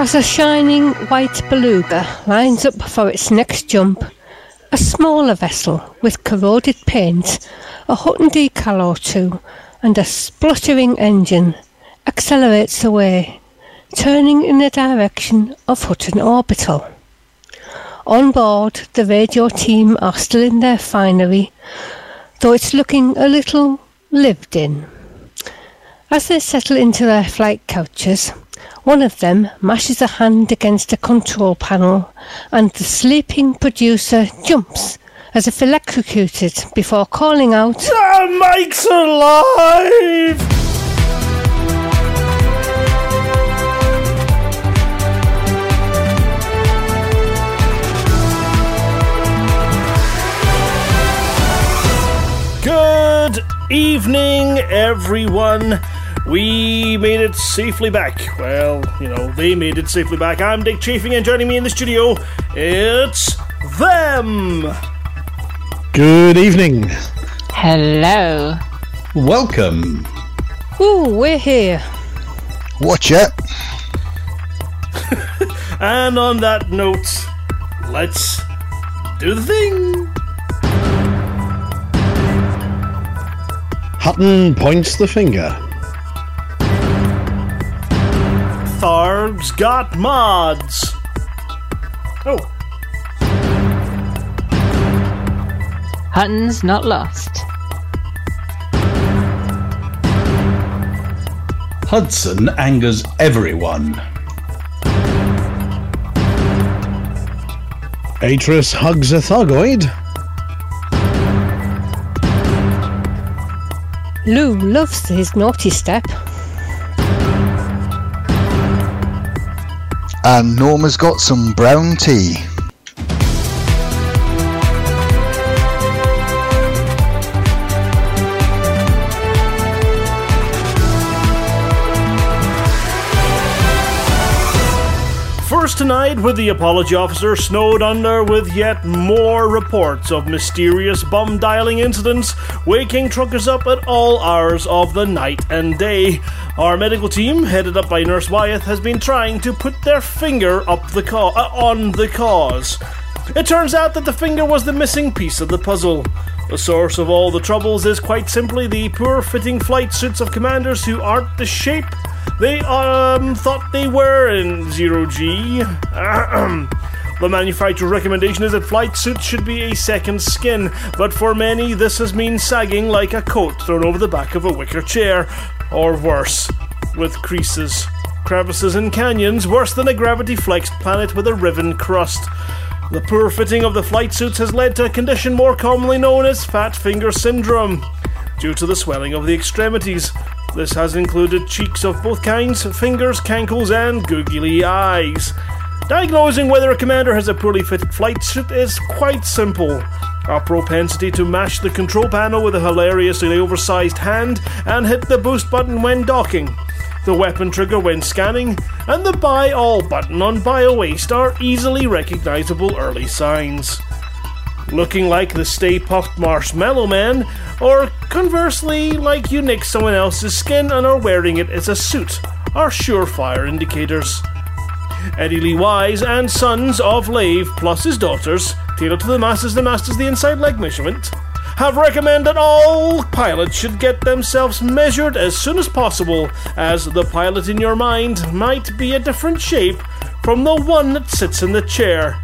As a shining white beluga lines up for its next jump, a smaller vessel with corroded paint, a Hutton decal or two, and a spluttering engine accelerates away, turning in the direction of Hutton Orbital. On board, the radio team are still in their finery, though it's looking a little lived in. As they settle into their flight couches, one of them mashes a hand against a control panel, and the sleeping producer jumps as if electrocuted before calling out, Mike's alive! Good evening, everyone. We made it safely back. Well, you know, they made it safely back. I'm Dick Chafing, and joining me in the studio, it's them. Good evening. Hello. Welcome. Ooh, we're here. Watch it. And on that note, let's do the thing. Hutton points the finger. Tharg's got mods. Oh, Hutton's not lost. Hudson angers everyone. Atris hugs a Thargoid. Lou loves his naughty step. And Norma's got some brown tea. Tonight, with the apology officer snowed under with yet more reports of mysterious bum dialing incidents, waking truckers up at all hours of the night and day. Our medical team, headed up by Nurse Wyeth, has been trying to put their finger up the ca- uh, on the cause. It turns out that the finger was the missing piece of the puzzle. The source of all the troubles is quite simply the poor fitting flight suits of commanders who aren't the shape they um thought they were in zero G. the manufacturer's recommendation is that flight suits should be a second skin, but for many this has mean sagging like a coat thrown over the back of a wicker chair, or worse, with creases, crevices, and canyons worse than a gravity flexed planet with a riven crust. The poor fitting of the flight suits has led to a condition more commonly known as fat finger syndrome. Due to the swelling of the extremities, this has included cheeks of both kinds, fingers, cankles, and googly eyes. Diagnosing whether a commander has a poorly fitted flight suit is quite simple. A propensity to mash the control panel with a hilariously oversized hand and hit the boost button when docking, the weapon trigger when scanning, and the buy all button on BioWaste are easily recognizable early signs looking like the Stay Puft Marshmallow Man, or conversely, like you nick someone else's skin and are wearing it as a suit, are surefire indicators. Eddie Lee Wise and sons of Lave, plus his daughters, tailored to the masters, the masters, the inside leg measurement, have recommended all pilots should get themselves measured as soon as possible, as the pilot in your mind might be a different shape from the one that sits in the chair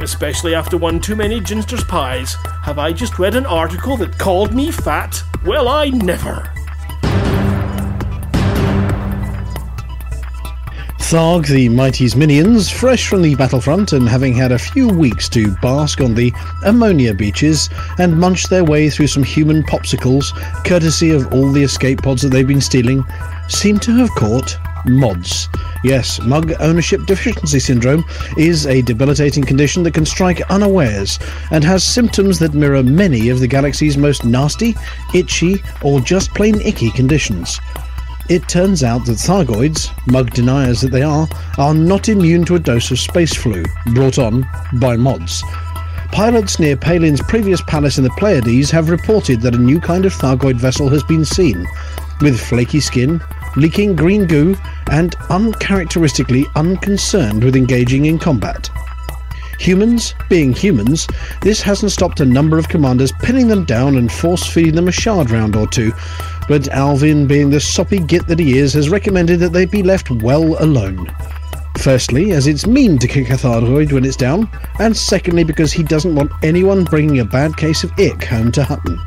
especially after one too many Ginster's pies. Have I just read an article that called me fat? Well, I never. Tharg, the Mighty's minions, fresh from the battlefront and having had a few weeks to bask on the ammonia beaches and munch their way through some human popsicles, courtesy of all the escape pods that they've been stealing, seem to have caught mods. Yes, mug ownership deficiency syndrome is a debilitating condition that can strike unawares and has symptoms that mirror many of the galaxy's most nasty, itchy, or just plain icky conditions. It turns out that Thargoids, mug deniers that they are, are not immune to a dose of space flu, brought on by mods. Pilots near Palin's previous palace in the Pleiades have reported that a new kind of Thargoid vessel has been seen, with flaky skin, leaking green goo, and uncharacteristically unconcerned with engaging in combat. Humans, being humans, this hasn't stopped a number of commanders pinning them down and force feeding them a shard round or two, but Alvin, being the soppy git that he is, has recommended that they be left well alone. Firstly, as it's mean to kick a Thargoid when it's down, and secondly, because he doesn't want anyone bringing a bad case of ick home to Hutton.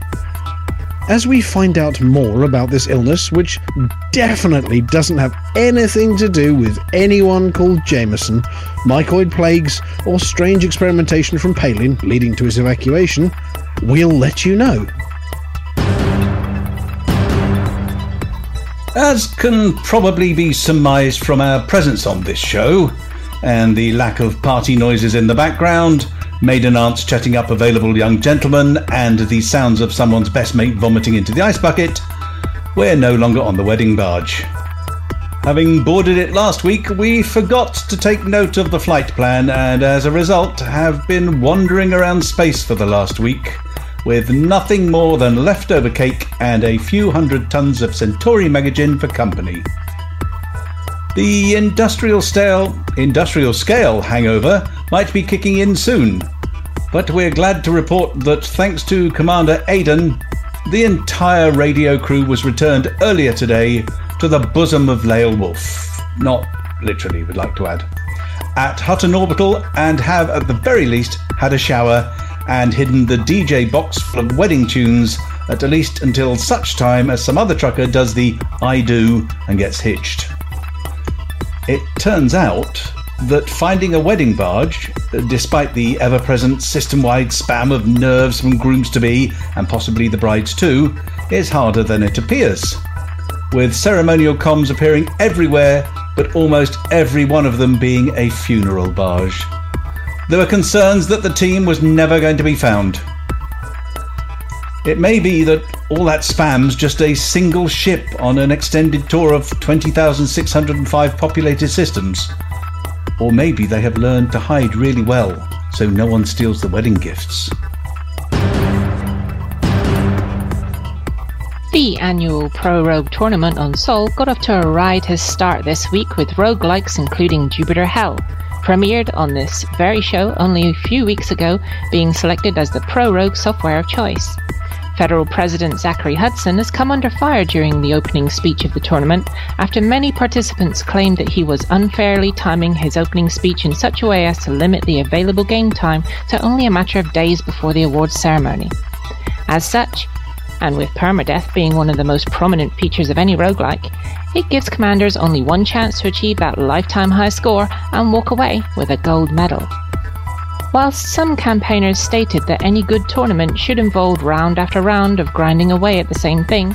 As we find out more about this illness, which definitely doesn't have anything to do with anyone called Jameson, mycoid plagues, or strange experimentation from Palin leading to his evacuation, we'll let you know. As can probably be surmised from our presence on this show, and the lack of party noises in the background, maiden aunts chatting up available young gentlemen, and the sounds of someone's best mate vomiting into the ice bucket, we're no longer on the wedding barge. Having boarded it last week, we forgot to take note of the flight plan, and as a result, have been wandering around space for the last week with nothing more than leftover cake and a few hundred tons of Centauri Megagin for company. The industrial scale, industrial scale hangover might be kicking in soon, but we're glad to report that thanks to Commander Aidan, the entire radio crew was returned earlier today to the bosom of Lael Wolf. Not literally, we'd like to add. At Hutton Orbital, and have at the very least had a shower and hidden the DJ box full of wedding tunes at least until such time as some other trucker does the I do and gets hitched. It turns out that finding a wedding barge, despite the ever present system wide spam of nerves from grooms to be, and possibly the brides too, is harder than it appears. With ceremonial comms appearing everywhere, but almost every one of them being a funeral barge. There were concerns that the team was never going to be found. It may be that all that spam's just a single ship on an extended tour of 20,605 populated systems. Or maybe they have learned to hide really well so no one steals the wedding gifts. The annual Pro Rogue tournament on Sol got off to a riotous start this week with roguelikes including Jupiter Hell, premiered on this very show only a few weeks ago, being selected as the Pro Rogue software of choice. Federal President Zachary Hudson has come under fire during the opening speech of the tournament after many participants claimed that he was unfairly timing his opening speech in such a way as to limit the available game time to only a matter of days before the awards ceremony. As such, and with permadeath being one of the most prominent features of any roguelike, it gives commanders only one chance to achieve that lifetime high score and walk away with a gold medal. Whilst some campaigners stated that any good tournament should involve round after round of grinding away at the same thing,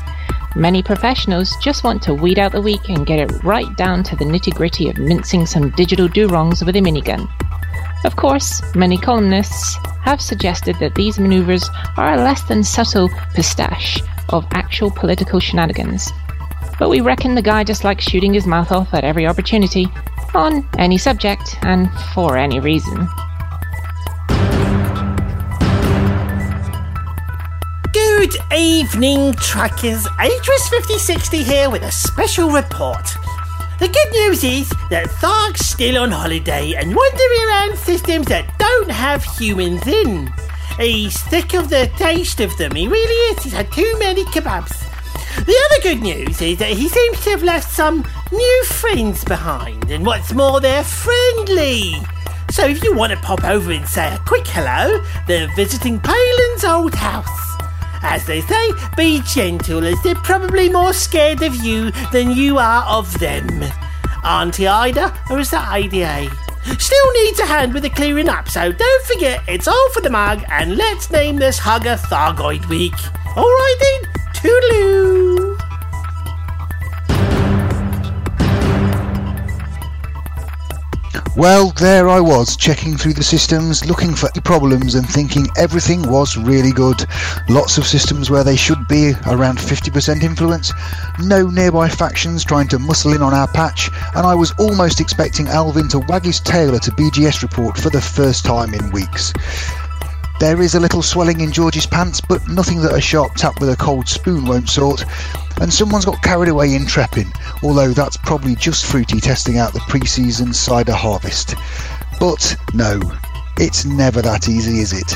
many professionals just want to weed out the weak and get it right down to the nitty gritty of mincing some digital do-wrongs with a minigun. Of course, many columnists have suggested that these maneuvers are a less than subtle pistache of actual political shenanigans. But we reckon the guy just likes shooting his mouth off at every opportunity, on any subject and for any reason. Good evening, trackers. Atris5060 here with a special report. The good news is that Tharg's still on holiday and wandering around systems that don't have humans in. He's sick of the taste of them, he really is. He's had too many kebabs. The other good news is that he seems to have left some new friends behind, and what's more, they're friendly. So if you want to pop over and say a quick hello, they're visiting Palin's old house. As they say, be gentle, as they're probably more scared of you than you are of them. Auntie Ida, or is that IDA? Still needs a hand with the clearing up, so don't forget it's all for the mug, and let's name this hugger Thargoid Week. Alright then, toodaloo! Well, there I was, checking through the systems, looking for problems and thinking everything was really good. Lots of systems where they should be around 50% influence, no nearby factions trying to muscle in on our patch, and I was almost expecting Alvin to wag his tail at a BGS report for the first time in weeks. There is a little swelling in George's pants, but nothing that a sharp tap with a cold spoon won't sort. And someone's got carried away in Treppin, although that's probably just Fruity testing out the pre-season cider harvest. But no, it's never that easy, is it?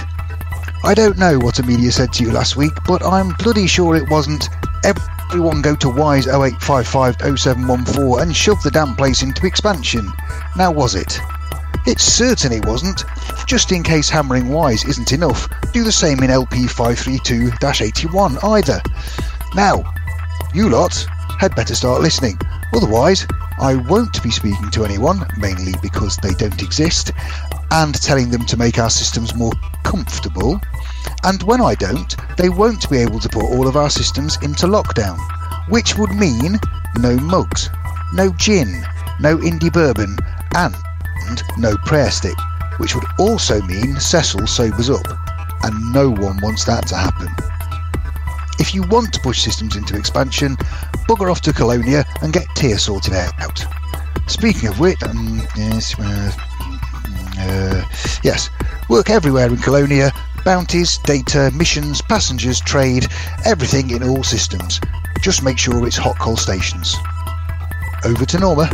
I don't know what Amelia said to you last week, but I'm bloody sure it wasn't everyone go to Wise 08550714 and shove the damn place into expansion. Now was it? It certainly wasn't. Just in case hammering Wise isn't enough, do the same in LP532-81 either. Now, you lot had better start listening. Otherwise, I won't be speaking to anyone, mainly because they don't exist, and telling them to make our systems more comfortable. And when I don't, they won't be able to put all of our systems into lockdown, which would mean no mugs, no gin, no indie bourbon, and no prayer stick, which would also mean Cecil sobers up, and no one wants that to happen. If you want to push systems into expansion, bugger off to Colonia and get tier sorted out. Speaking of which, um, yes, uh, uh, yes, work everywhere in Colonia, bounties, data, missions, passengers, trade, everything in all systems. Just make sure it's hot coal stations. Over to Norma.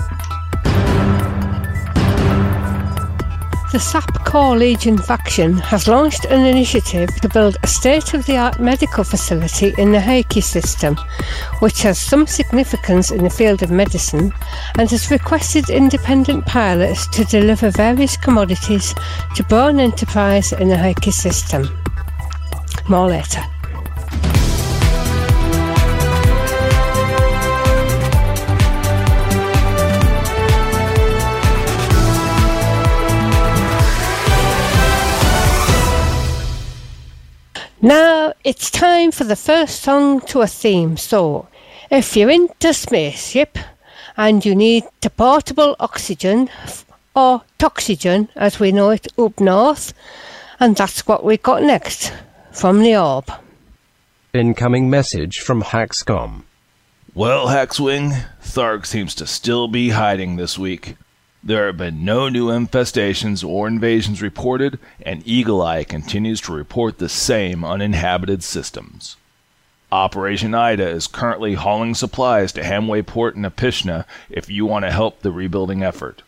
The SAP Core Legion faction has launched an initiative to build a state of the art medical facility in the Heike system, which has some significance in the field of medicine and has requested independent pilots to deliver various commodities to Bourne Enterprise in the Heike system. More later. Now it's time for the first song to a theme. So, if you're into spaceship and you need the portable oxygen or toxygen as we know it up north, and that's what we got next from the orb. Incoming message from Haxcom. Well, Haxwing, Tharg seems to still be hiding this week. There have been no new infestations or invasions reported, and Eagle Eye continues to report the same uninhabited systems. Operation Ida is currently hauling supplies to Hamway Port in Apishna if you want to help the rebuilding effort.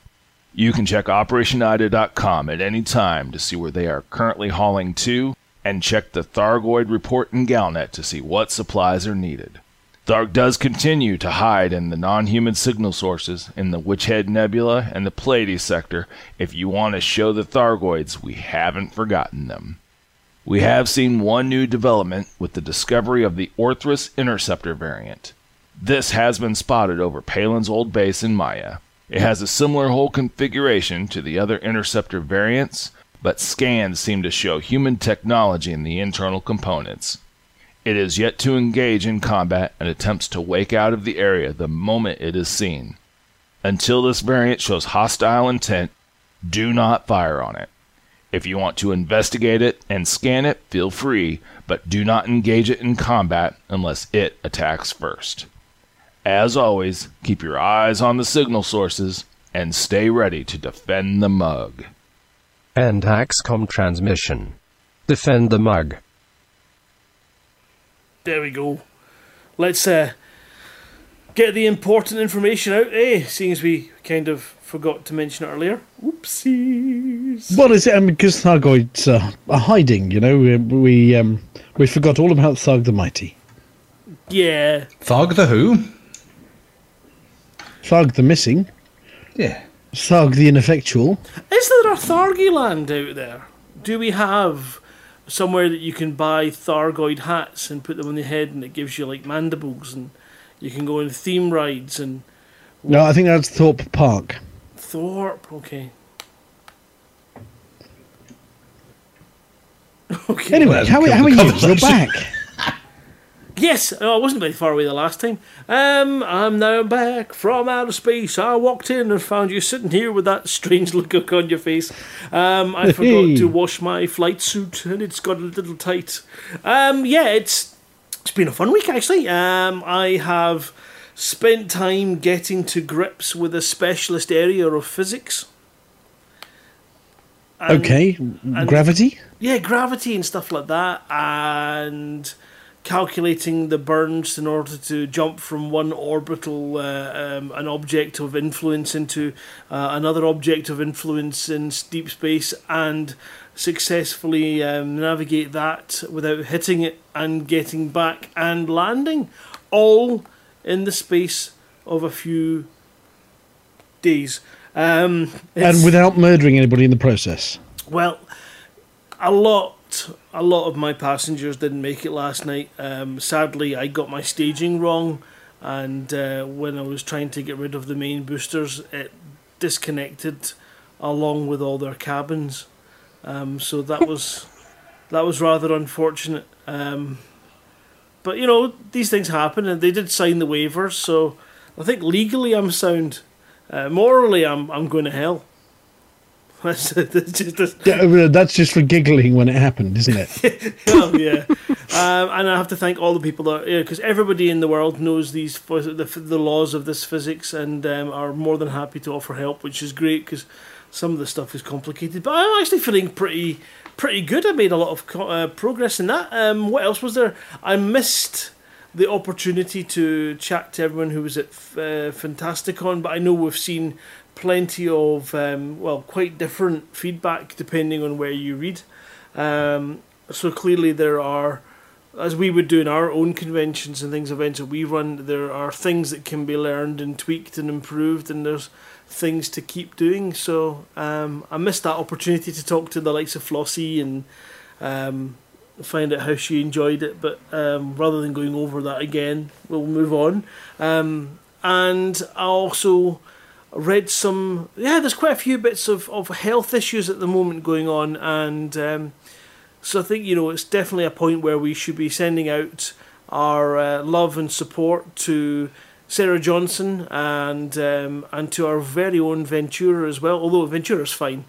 You can check OperationIda.com at any time to see where they are currently hauling to, and check the Thargoid report in Galnet to see what supplies are needed. Tharg does continue to hide in the non human signal sources in the Witchhead Nebula and the Pleiades sector if you want to show the Thargoids we haven't forgotten them. We have seen one new development with the discovery of the Orthrus Interceptor variant. This has been spotted over Palin's old base in Maia. It has a similar hull configuration to the other Interceptor variants, but scans seem to show human technology in the internal components. It is yet to engage in combat and attempts to wake out of the area the moment it is seen. Until this variant shows hostile intent, do not fire on it. If you want to investigate it and scan it, feel free, but do not engage it in combat unless it attacks first. As always, keep your eyes on the signal sources and stay ready to defend the mug. And Haxcom transmission. Defend the mug. There we go. Let's uh, get the important information out, eh? Seeing as we kind of forgot to mention it earlier. Oopsies. What is it? I mean, because Thargoids uh, are hiding, you know, we we, um, we forgot all about Tharg the Mighty. Yeah. Tharg the who? Tharg the Missing. Yeah. Tharg the Ineffectual. Is there a Thargy land out there? Do we have somewhere that you can buy Thargoid hats and put them on the head and it gives you like mandibles and you can go on theme rides and No, I think that's Thorpe Park. Thorpe, okay. Okay. Anyway, how, killed how are you? You're back. Yes, oh, I wasn't very far away the last time. Um, I'm now back from outer space. I walked in and found you sitting here with that strange look on your face. Um, I forgot to wash my flight suit and it's got a little tight. Um, yeah, it's it's been a fun week actually. Um, I have spent time getting to grips with a specialist area of physics. And- Okay, gravity. yeah, gravity and stuff like that, and calculating the burns in order to jump from one orbital uh, um, an object of influence into uh, another object of influence in deep space and successfully um, navigate that without hitting it and getting back and landing all in the space of a few days um, and without murdering anybody in the process. well, a lot, a lot of my passengers didn't make it last night. Um, sadly, I got my staging wrong, and uh, when I was trying to get rid of the main boosters, it disconnected along with all their cabins. Um, so that was that was rather unfortunate. Um, but you know, these things happen, and they did sign the waivers, so I think legally I'm sound. Uh, morally, I'm I'm going to hell. That's, that's just, Yeah, uh, that's just for giggling when it happened, isn't it? oh yeah, um, and I have to thank all the people that because everybody in the world knows these the the laws of this physics and um, are more than happy to offer help, which is great because some of the stuff is complicated. But I'm actually feeling pretty pretty good. I made a lot of co- uh, progress in that. Um, what else was there? I missed the opportunity to chat to everyone who was at uh, Fantasticon, but I know we've seen plenty of um, well, quite different feedback depending on where you read. Um, so clearly there are, as we would do in our own conventions and things, events that we run, there are things that can be learned and tweaked and improved, and there's things to keep doing. So um, I missed that opportunity to talk to the likes of Flossie and um, find out how she enjoyed it. But um, rather than going over that again, we'll move on. Um, and I also read some. Yeah, there's quite a few bits of, of health issues at the moment going on, and um, so I think you know it's definitely a point where we should be sending out our uh, love and support to Sarah Johnson and um, and to our very own Ventura as well. Although Ventura's fine,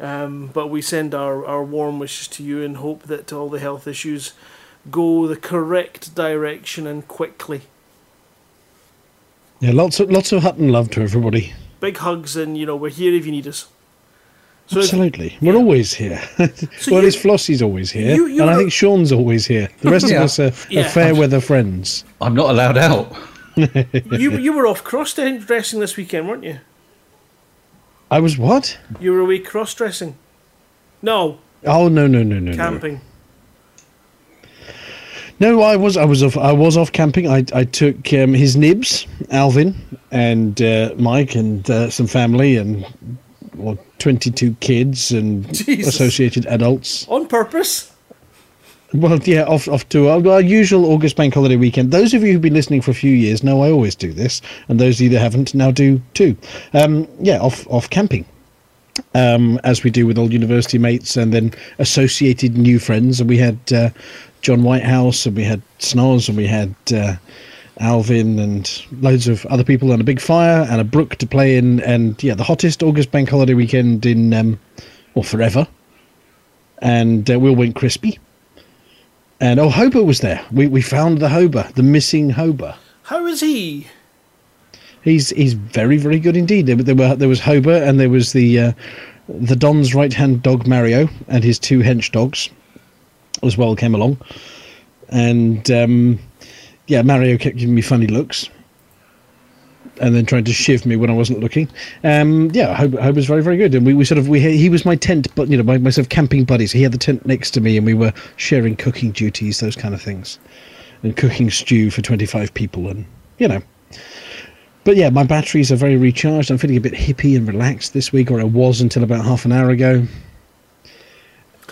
um, but we send our, our warm wishes to you and hope that all the health issues go the correct direction and quickly. Yeah, lots of lots of Hutton love to everybody. Big hugs, and you know we're here if you need us. So if- Absolutely, we're always here. So well, you- it's Flossie's always here, You- you and I think Sean's always here. The rest Yeah. of us are, Yeah. are fair weather friends. I'm not allowed out. you you were off cross dressing this weekend, weren't you? I was what? You were away cross dressing. No, Oh no no no no no. camping. No, I was I was off I was off camping. I I took um, his nibs, Alvin and uh, Mike and uh, some family and well, twenty two kids and Jesus. associated adults. On purpose. Well, yeah, off off to our, our usual August bank holiday weekend. Those of you who've been listening for a few years know I always do this, and those of you that haven't now do too. Um, yeah, off off camping, um, as we do with old university mates, and then associated new friends. And we had uh, John Whitehouse, and we had Snoz, and we had uh, Alvin, and loads of other people, and a big fire, and a brook to play in, and yeah, the hottest August bank holiday weekend in um, well forever. And uh, we all went crispy. And oh, Hober was there. We we found the Hober, the missing Hober. How is he? He's he's very very good indeed. There, there were there was Hober and there was the uh, the Don's right hand dog Mario and his two hench dogs as well came along. And um, yeah, Mario kept giving me funny looks. And then trying to shiv me when I wasn't looking. Um, yeah, hope was very, very good. And we, we sort of we he was my tent, but you know, my, my sort of camping buddy. So he had the tent next to me, and we were sharing cooking duties, those kind of things, and cooking stew for twenty five people, and you know. But yeah, my batteries are very recharged. I'm feeling a bit hippie and relaxed this week, or I was until about half an hour ago.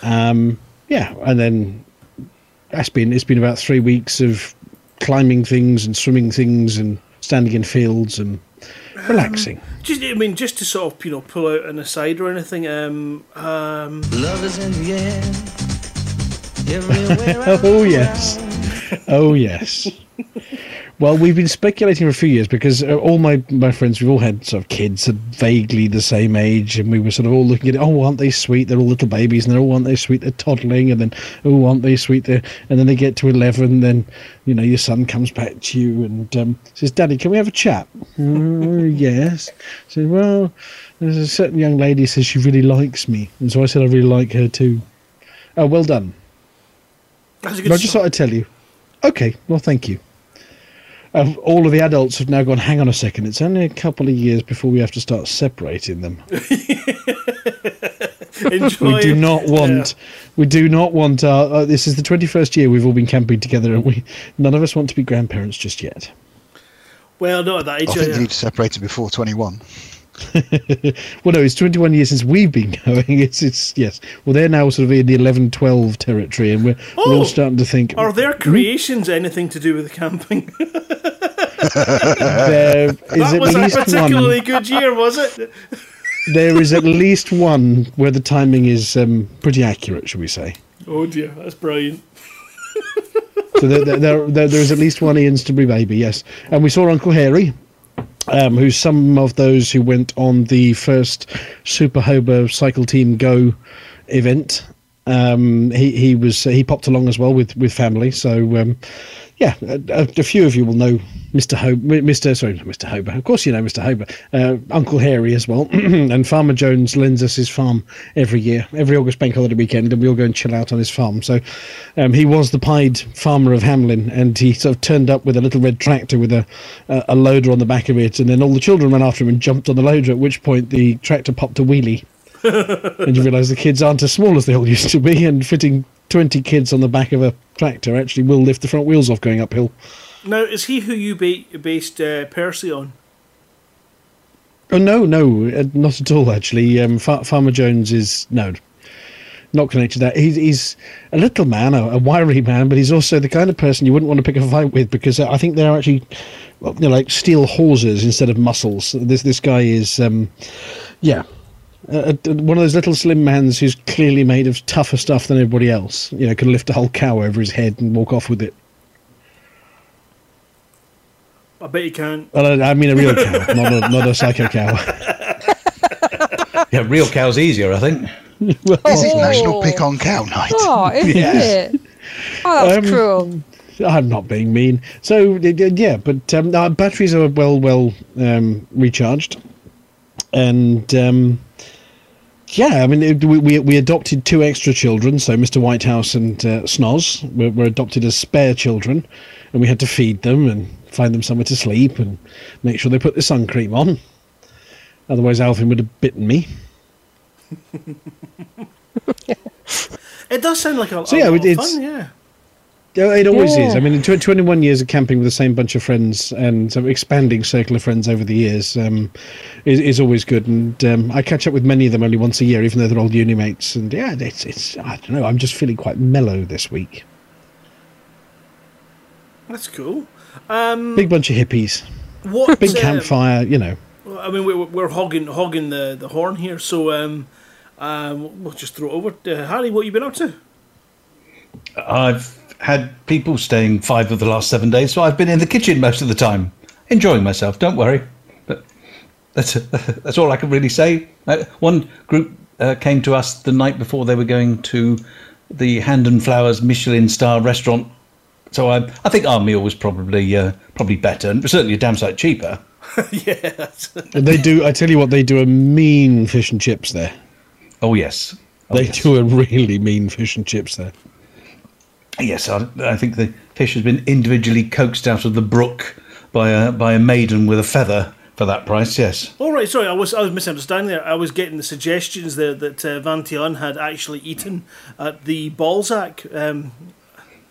Um, yeah, and then that's been it's been about three weeks of climbing things and swimming things and standing in fields and relaxing. Just, I mean, just to sort of you know pull out an aside or anything. Um, um, Love is in the air. Oh yes, oh yes. Well, we've been speculating for a few years because uh, all my, my friends, we've all had sort of kids at vaguely the same age, and we were sort of all looking at it. Oh, aren't they sweet? They're all little babies, and they're all aren't they sweet? They're toddling, and then oh, aren't they sweet? They're, and then they get to eleven, then you know your son comes back to you and um, says, "Daddy, can we have a chat?" "Oh, yes. So well, there's a certain young lady says she really likes me, and so I said I really like her too. Oh, well done. that's a But good. I just thought I'd tell you. Okay, well, thank you. Uh, all of the adults have now gone. Hang on a second. It's only a couple of years before we have to start separating them. We do not want. We do not want. Our, uh, this is the twenty-first year we've all been camping together, and we none of us want to be grandparents just yet. Well, not at that I age. think yeah. you need to separate it before 21. well, no, it's 21 years since we've been going. It's, it's yes. Well, they're now sort of in the 11, 12 territory, and we're, we're Oh! all starting to think. Are their creations anything to do with camping? there is that at was a particularly one. good year, was it? There is at least one where the timing is um, pretty accurate, shall we say? Oh dear, that's brilliant. So there, there, there, there, is at least one Ianstobury baby, yes. And we saw Uncle Harry, um, who's some of those who went on the first Super Hober Cycle Team Go event. Um, he he was he popped along as well with with family. So um, yeah, a, a, a few of you will know Mr. Mr. Sorry, Mr. Hober. Of course, you know Mr. Hober, uh, Uncle Harry as well. and Farmer Jones lends us his farm every year, every August bank holiday weekend, and we all go and chill out on his farm. So um, he was the pied farmer of Hamlin, and he sort of turned up with a little red tractor with a, a a loader on the back of it, and then all the children ran after him and jumped on the loader. At which point the tractor popped a wheelie and you realise the kids aren't as small as they all used to be, and fitting 20 kids on the back of a tractor actually will lift the front wheels off going uphill. Now, is he who you ba- based uh, Percy on? Oh, no, no, uh, not at all, actually. Um, Fa- Farmer Jones is, no, not connected to that. He's, he's a little man, a, a wiry man, but he's also the kind of person you wouldn't want to pick a fight with because I think they're actually well, you know, like steel hawsers instead of muscles. This, this guy is, um, yeah. Uh, uh, one of those little slim mans who's clearly made of tougher stuff than everybody else. You know, can lift a whole cow over his head and walk off with it. I bet you can. Well, I I mean a real cow, not a, not a psycho cow. Yeah, real cow's easier, I think. well, Is it National Pick on Cow Night? Oh, isn't it? Oh, that's Um, cruel. I'm not being mean. So d- d- yeah, but um, our batteries are well well um, recharged, and um, yeah, I mean it, we, we we adopted two extra children. So Mr. Whitehouse and uh, Snoz were, were adopted as spare children, and we had to feed them and find them somewhere to sleep and make sure they put the sun cream on. Otherwise, Alvin would have bitten me. It does sound like a, So, a yeah, lot of fun, yeah. Yeah, It always is. I mean, in tw- 21 years of camping with the same bunch of friends and sort expanding circle of friends over the years um, is, is always good. And um, I catch up with many of them only once a year, even though they're old uni mates. And yeah, it's, it's I don't know, I'm just feeling quite mellow this week. That's cool. Um, Big bunch of hippies, what? big uh, campfire, you know. I mean, we're, we're hogging hogging the, the horn here, so um, um, we'll just throw it over. Uh, Harry, what you been up to? I've had people staying five of the last seven days, so I've been in the kitchen most of the time, enjoying myself. Don't worry, but that's that's all I can really say. Uh, one group uh, came to us the night before they were going to the Hand and Flowers Michelin star restaurant, so I I think our meal was probably uh, probably better and certainly a damn sight cheaper. yeah, And they do, I tell you what, they do a mean fish and chips there. Oh yes, oh, They yes. do a really mean fish and chips there. Yes, I, I think the fish has been individually coaxed out of the brook by a by a maiden with a feather for that price. Yes. All right, sorry, I was I was misunderstanding there. I was getting the suggestions there that uh, Van Tian had actually eaten at the Balzac um,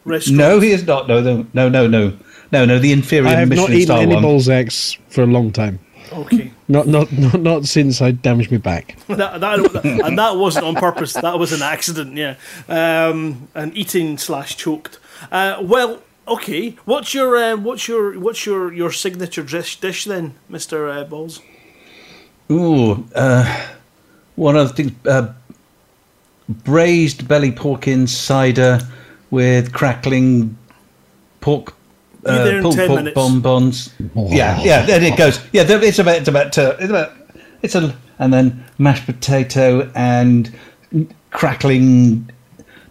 restaurant. No, he is not. No, no, no, no, no, no, no. The inferior I have not Michelin eaten any one. Balzacs for a long time. Okay, Not, not, not, not since I damaged my back. that, that, and that wasn't on purpose. That was an accident. Yeah, um, and eating slash choked. Uh, well, okay. What's your uh, what's your what's your your signature dish dish then, Mister uh, Balls? Ooh, uh, one of the things. Uh, braised belly pork in cider with crackling pork. Be there Uh, in pulled 10 pork minutes. bonbons. Yeah, yeah. Then it goes. Yeah, it's about it's about uh, it's about it's a and then mashed potato and crackling.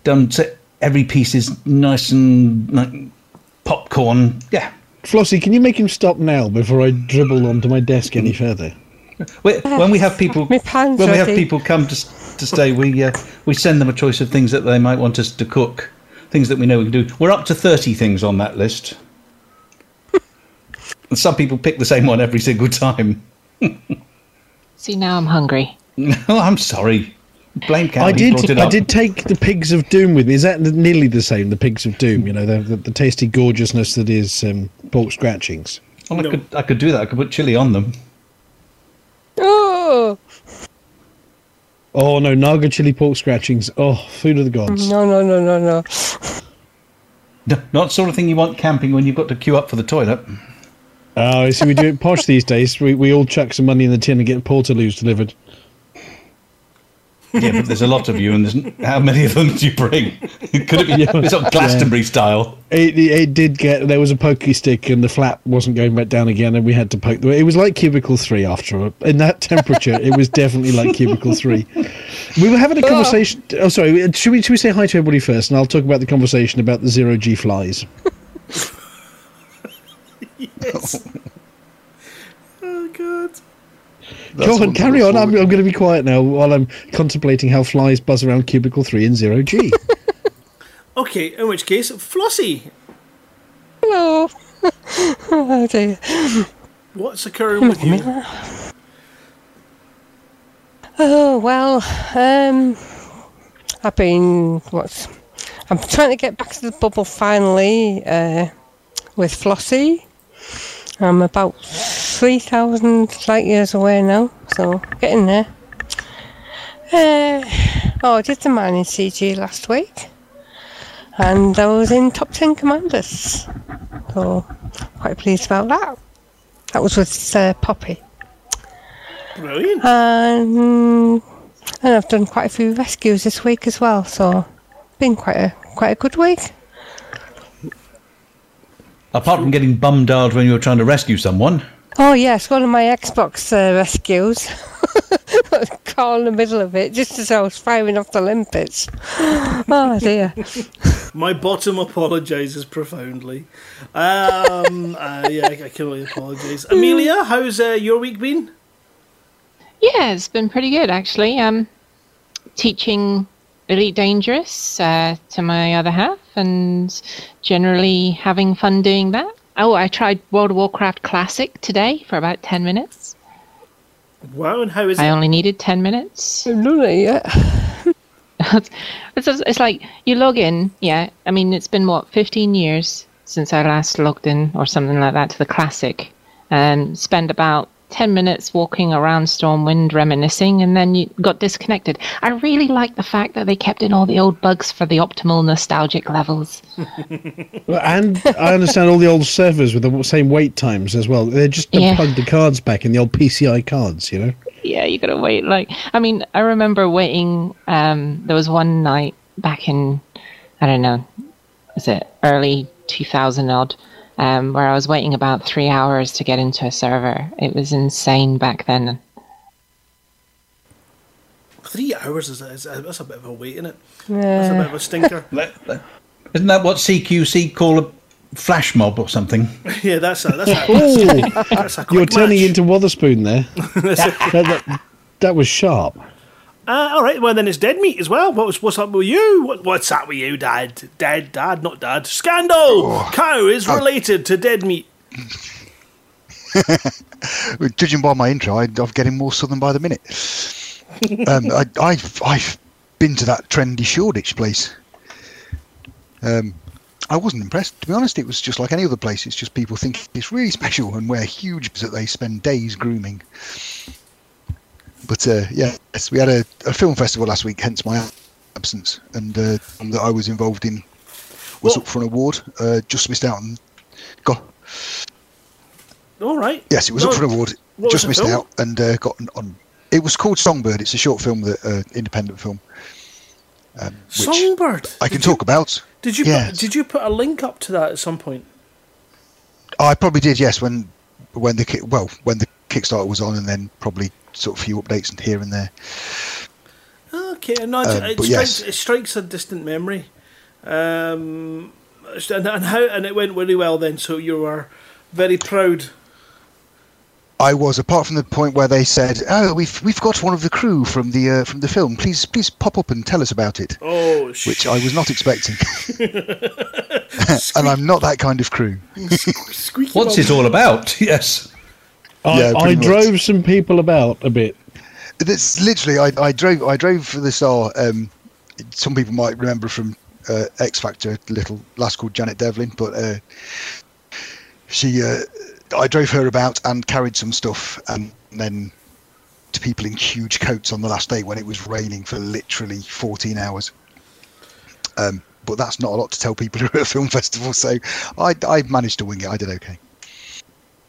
Done. So every piece is nice and like popcorn. Yeah. Flossie, can you make him stop now before I dribble onto my desk any further? When when we have people My pan's when we have people come to to stay, we uh, we send them a choice of things that they might want us to cook. things that we know we can do. We're up to 30 things on that list. And some people pick the same one every single time. See, now I'm hungry. oh, I'm sorry. Blame Cal. I he did. brought it I did take the pigs of doom with me. Is that nearly the same? The pigs of doom. You know, the the, the tasty gorgeousness that is um, pork scratchings. Well, I could I could do that. I could put chili on them. Oh Oh no, Naga chili pork scratchings. Oh, food of the gods. no no no no no! No, not sort of thing you want camping when you've got to queue up for the toilet. Oh, you see, we do it posh these days. We we all chuck some money in the tin and get portaloos delivered. Yeah, but there's a lot of you, and there's, how many of them do you bring? Could it be it's sort of Glastonbury style? It, it, it did get there was a pokey stick and the flap wasn't going back down again, and we had to poke. the It was like cubicle three after a, in that temperature. it was definitely like cubicle three. We were having a oh. conversation. Oh, sorry. Should we should we say hi to everybody first, and I'll talk about the conversation about the zero G flies. Yes. oh god. Go on, carry on. I'm, I'm going to be quiet now while I'm contemplating how flies buzz around cubicle three in zero G. Okay, in which case, Flossie, Hello. oh dear. what's occurring with you? Oh well, um, I've been what? I'm trying to get back to the bubble finally uh, with Flossie. I'm about three thousand light years away now, so getting there. Uh, oh, I did the mining CG last week, and I was in top ten commanders, so quite pleased about that. That was with uh, Poppy. Brilliant. And, and I've done quite a few rescues this week as well, so been quite a quite a good week. Apart from getting bum dialed when you were trying to rescue someone, Oh yes, one of my Xbox uh, rescues. Caught in the middle of it, just as I was firing off the limpets. Oh dear. My bottom apologises profoundly. Um, uh, yeah, I, I can only apologise. Amelia, how's uh, your week been? Yeah, it's been pretty good actually. Um, teaching Elite Dangerous uh, to my other half, and generally having fun doing that. Oh, I tried World of Warcraft Classic today for about ten minutes. Wow, and how is it I it? only needed ten minutes. I've done it yet. it's, just- it's like you log in, yeah. I mean, it's been what fifteen years since I last logged in, or something like that, to the classic, and spend about ten minutes walking around Stormwind, reminiscing, and then you got disconnected. I really like the fact that they kept in all the old bugs for the optimal nostalgic levels. Well, and I understand all the old servers with the same wait times as well. They just Yeah. plug the cards back in the old PCI cards, you know. yeah, you gotta wait. Like, I mean, I remember waiting. Um, there was one night back in, I don't know, was it early 2000 odd, um, where I was waiting about three hours to get into a server. It was insane back then. Three hours is, is that's a bit of a wait, isn't it? That's a bit Yeah. of a stinker. isn't that what CQC call a flash mob or something? yeah, that's a that's a, that's a quick you're turning match. into Wotherspoon there. that, that, that was sharp. Uh, all right, well then it's dead meat as well. What's what's up with you? What, what's up with you, Dad? Dead, Dad, not Dad. Scandal! Cow is related to dead meat. Judging by my intro, I, I'm getting more southern by the minute. um, I, I've, I've been to that trendy Shoreditch place. Um, I wasn't impressed, to be honest. It was just like any other place. It's just people think it's really special and wear huge that they spend days grooming. But uh, yeah, yes, we had a, a film festival last week, hence my absence, and uh, that I was involved in was Well- up for an award. Uh, just missed out and got All right. Yes, it was No, up for an award. Just missed film? out and uh, got on, on. It was called Songbird. It's a short film, that uh, independent film. Um, Songbird. I can Did you- talk about. Did you Yes. put, did you put a link up to that at some point? I probably did. Yes, when when the well when the Kickstarter was on, and then probably sort of a few updates and here and there. Okay, no, it, Um, it, but strikes, yes. it strikes a distant memory. Um, and, and how and it went really well then. So you were very proud. I was, apart from the point where they said, "Oh, we've we've got one of the crew from the uh, from the film. Please please pop up and tell us about it." Oh, which I was not expecting, and I'm not that kind of crew. What's it all about? Yes. I, Yeah, I pretty much. drove some people about a bit. It's literally I, I drove I drove for the star. Um, some people might remember from uh, X Factor, a little lass called Janet Devlin, but uh, she uh, I drove her about and carried some stuff, and then to people in huge coats on the last day when it was raining for literally 14 hours. Um, but that's not a lot to tell people who are at a film festival, so I, I managed to wing it. I did okay.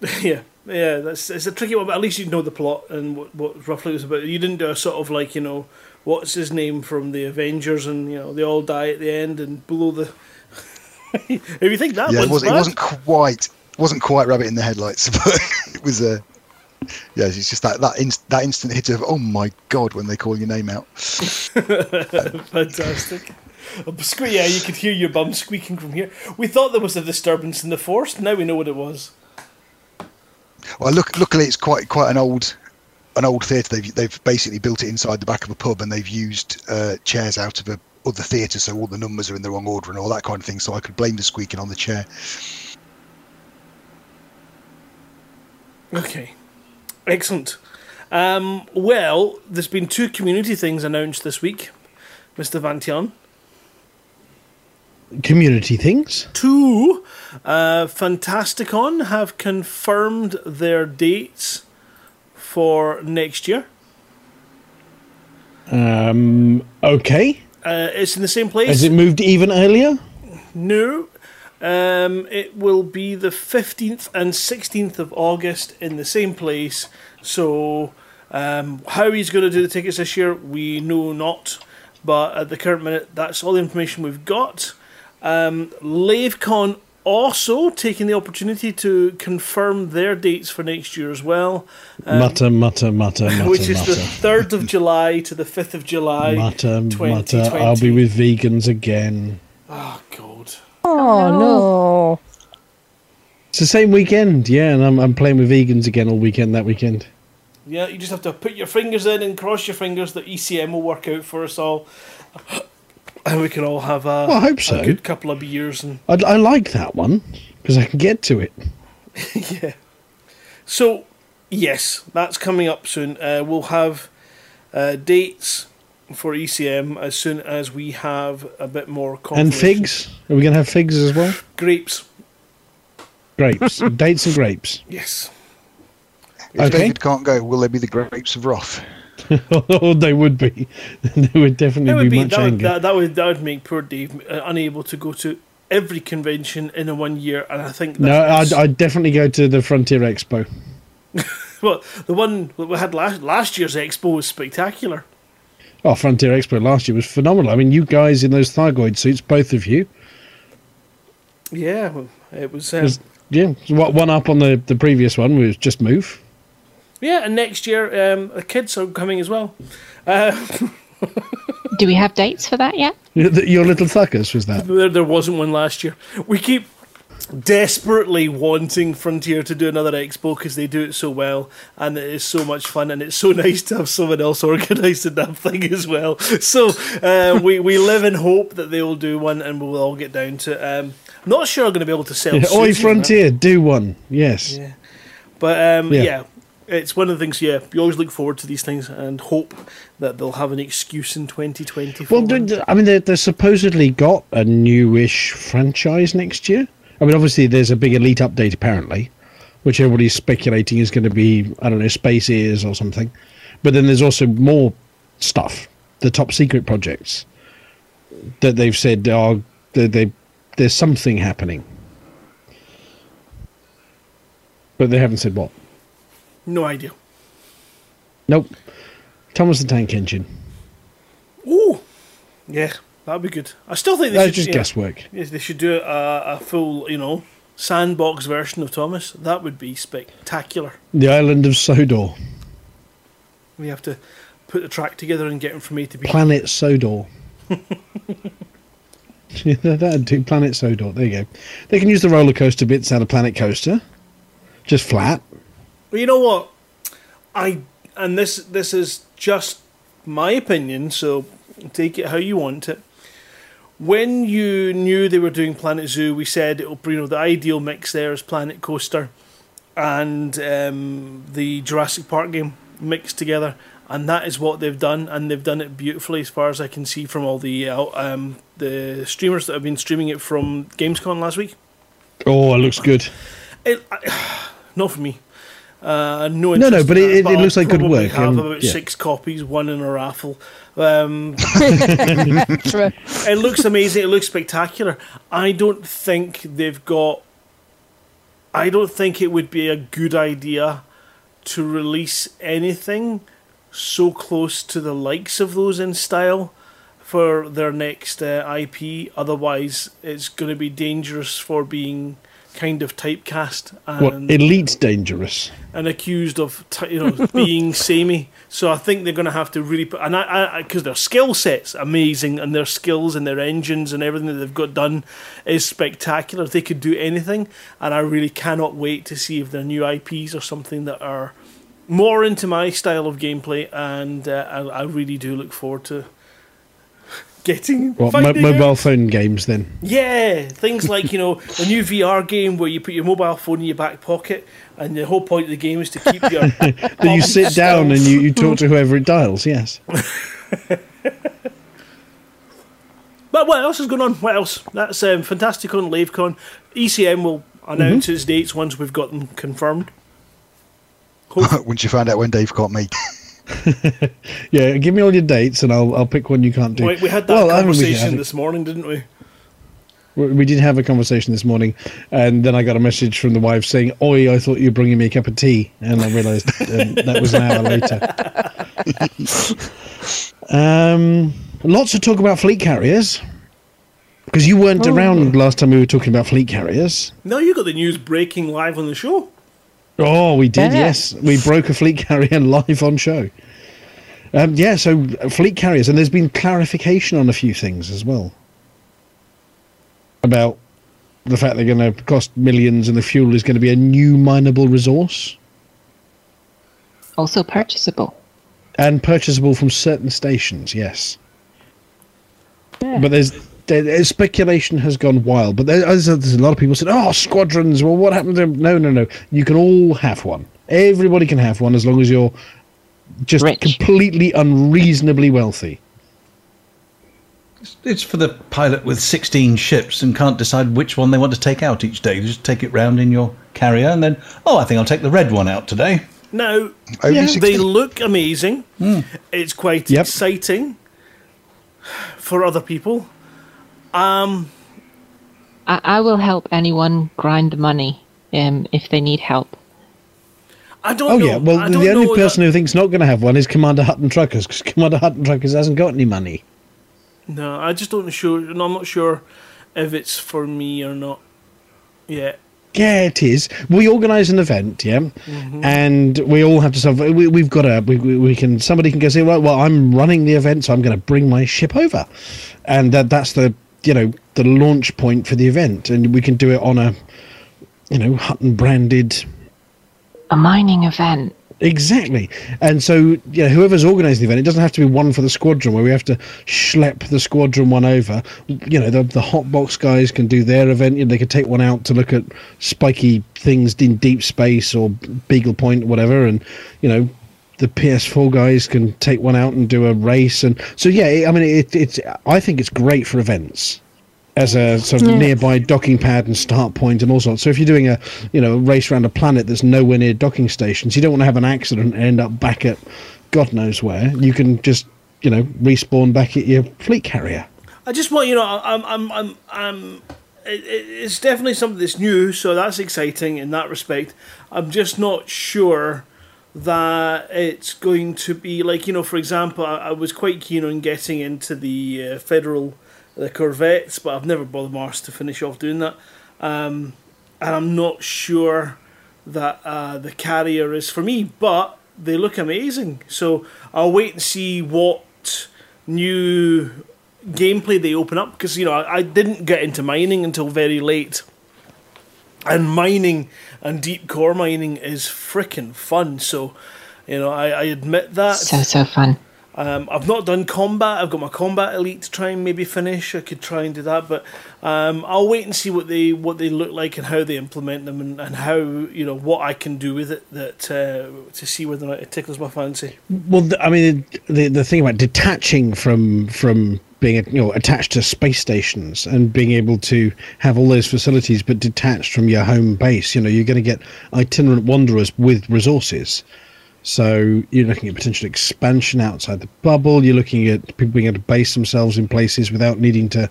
yeah, yeah, that's it's a tricky one, but at least you know the plot and what, what roughly it was about. You didn't do a sort of like you know what's his name from the Avengers, and you know they all die at the end and below the. if you think that yeah, it, was, wasn't quite wasn't quite rabbit in the headlights, but it was a. yeah, it's just that that inst- that instant hit of oh my god when they call your name out. Fantastic. Yeah, you could hear your bum squeaking from here. We thought there was a disturbance in the force. Now we know what it was. Well, look, luckily it's quite quite an old an old theatre. They've they've basically built it inside the back of a pub, and they've used uh, chairs out of a other theatre, so all the numbers are in the wrong order and all that kind of thing. So I could blame the squeaking on the chair. Okay. Excellent. Um, well, there's been two community things announced this week, Mr. Vantian. Community things. Two, uh, Fantasticon have confirmed their dates for next year. Um, okay. Uh, it's in the same place. Has it moved even earlier? No. Um, it will be the 15th and 16th of August in the same place. So, um, how he's going to do the tickets this year, we know not. But at the current minute, that's all the information we've got. Um, LaveCon also taking the opportunity to confirm their dates for next year as well. Um, mutter, mutter, mutter, mutter, which is mutter. the 3rd of July to the 5th of July. mutter, mutter. I'll be with vegans again. Oh, God. Oh, no. It's the same weekend, yeah, and I'm, I'm playing with vegans again all weekend that weekend. Yeah, you just have to put your fingers in and cross your fingers that ECM will work out for us all. And we can all have a, Well, I hope a so. good couple of beers. and I, I like that one because I can get to it. Yeah. So, yes, that's coming up soon. Uh, we'll have uh, dates for ECM as soon as we have a bit more And figs? Are we going to have figs as well? Grapes. Grapes. Dates and grapes. Yes. If Okay. David can't go, will there be the grapes of wrath? oh, they would be. they would definitely It would be, be much that would, that, that would that would make poor Dave uh, unable to go to every convention in a one year, and I think no, I'd, I'd definitely go to the Frontier Expo. Well, the one that we had last last year's expo was spectacular. Oh, Frontier Expo last year was phenomenal. I mean, you guys in those Thargoid suits, both of you. Yeah, well, it was. Um, was yeah, what one up on the, the previous one was just move. Yeah, and next year um, the kids are coming as well. Uh, Do we have dates for that yet? Your little thuckers was that. there, there wasn't one last year. We keep desperately wanting Frontier to do another expo because they do it so well and it is so much fun and it's so nice to have someone else organise the damn thing as well. So uh, we, we live in hope that they will do one and we'll all get down to um, I'm not sure I'm going to be able to sell. Yeah, Oi, Frontier, do one. Yes. Yeah. But um, Yeah. yeah. It's one of the things. Yeah, you always look forward to these things and hope that they'll have an excuse in 2020. Well, I mean, they they supposedly got a newish franchise next year. I mean, obviously, there's a big Elite update apparently, which everybody's speculating is going to be I don't know Space Ears or something. But then there's also more stuff, the top secret projects that they've said are they, they there's something happening, but they haven't said what. No idea. Nope. Thomas the Tank Engine. Ooh, yeah, that'd be good. I still think they That's should, just yeah, guesswork. Yes, they should do a, uh, a full, you know, sandbox version of Thomas. That would be spectacular. The island of Sodor. We have to put the track together and get him from A to B. Planet Sodor. That'd do. Planet Sodor. There you go. They can use the roller coaster bits out of Planet Coaster. Just flat. Well, you know what? I and this this is just my opinion, so take it how you want it. When you knew they were doing Planet Zoo, we said it'll you know the ideal mix there is Planet Coaster and um, the Jurassic Park game mixed together, and that is what they've done, and they've done it beautifully as far as I can see from all the uh, um, the streamers that have been streaming it from Gamescom last week. Oh, it looks good. It, I, not for me. Uh, no, No, no, but it- it- looks like good work, Have um, about yeah. six copies, one in a raffle. Um, it looks amazing. It looks spectacular. I don't think they've got. I don't think it would be a good idea to release anything so close to the likes of those in style for their next uh, IP. Otherwise, it's going to be dangerous for being kind of typecast What and elite dangerous? and accused of you know being samey. So I think they're going to have to really put and I because their skill sets amazing and their skills and their engines and everything that they've got done is spectacular. They could do anything, and I really cannot wait to see if their new IPs are something that are more into my style of gameplay, and uh, I, I really do look forward to getting What mo- finding out. mobile phone games then? Yeah, things like you know a new VR game where you put your mobile phone in your back pocket, and the whole point of the game is to keep your. That you sit down and you, you talk to whoever it dials. Yes. But what else is going on? What else? That's um, Fantasticon LaveCon. ECM will announce its dates once we've got them confirmed. Once you find out when Dave caught me. Yeah, give me all your dates and I'll I'll pick one you can't do. Wait, we had that Well, I mean, we conversation this morning, didn't we? We we did have a conversation this morning, and then I got a message from the wife saying, "Oi, I thought you were bringing me a cup of tea," and I realised um, that was an hour later. um, lots of talk about fleet carriers because you weren't around last time we were talking about fleet carriers. No, you got the news breaking live on the show. Oh, we did. Yeah. Yes, we broke a fleet carrier live on show. Um, yeah, so uh, fleet carriers, and there's been clarification on a few things as well about the fact they're going to cost millions, and the fuel is going to be a new mineable resource Also purchasable. and purchasable from certain stations. Yes, but there's. There- speculation has gone wild, but there, there's, there's a lot of people said, "Oh, squadrons. Well, what happened to them?" No, no, no. You can all have one. Everybody can have one as long as you're just Rich. completely unreasonably wealthy. It's for the pilot with 16 ships and can't decide which one they want to take out each day. You just take it round in your carrier and then, oh, I think I'll take the red one out today. No, Yeah. they look amazing. Hmm. It's quite Yep. exciting for other people. Um, I, I will help anyone grind money um, if they need help. I don't Oh know. yeah. Well, I the only person that- who thinks not going to have one is Commander Hutton Truckers because Commander Hutton Truckers hasn't got any money. No, I just don't sure. No, I'm not sure if it's for me or not. Yeah. Yeah, it is. We organise an event, yeah, Mm-hmm. and we all have to. Sort of, we, we've got a. We, we, we can. Somebody can go say, well, well, I'm running the event, so I'm going to bring my ship over, and that that's the you know the launch point for the event, and we can do it on a, you know, Hutton branded A mining event. Exactly. And so, you know, whoever's organising the event, it doesn't have to be one for the squadron where we have to schlep the squadron one over. You know, the, the hot box guys can do their event. You know, they could take one out to look at spiky things in deep space or Beagle Point, or whatever. And, you know, the PS4 guys can take one out and do a race. And so, yeah, I mean, it, it's, I think it's great for events as a sort of Yeah. nearby docking pad and start point and all sorts. So if you're doing a you know a race around a planet that's nowhere near docking stations, you don't want to have an accident and end up back at God knows where. You can just you know respawn back at your fleet carrier. I just want you know, I'm, I'm, I'm, I'm. It, it- it's definitely something that's new, so that's exciting in that respect. I'm just not sure that it's going to be like you know, for example, I, I was quite keen on getting into the uh, federal, the Corvettes, but I've never bothered Mars to finish off doing that, um, and I'm not sure that uh, the carrier is for me, but they look amazing. So I'll wait and see what new gameplay they open up because you know I, I didn't get into mining until very late, and mining and deep core mining is freaking fun. So, you know, I, I admit that. So, so fun. Um, I've not done combat. I've got my combat elite to try and maybe finish. I could try and do that, but um, I'll wait and see what they what they look like and how they implement them and, and how you know what I can do with it that uh, to see whether or not it tickles my fancy. Well, I mean, the the thing about detaching from from being you know attached to space stations and being able to have all those facilities but detached from your home base, you know, you're going to get itinerant wanderers with resources. So you're looking at potential expansion outside the bubble. You're looking at people being able to base themselves in places without needing to,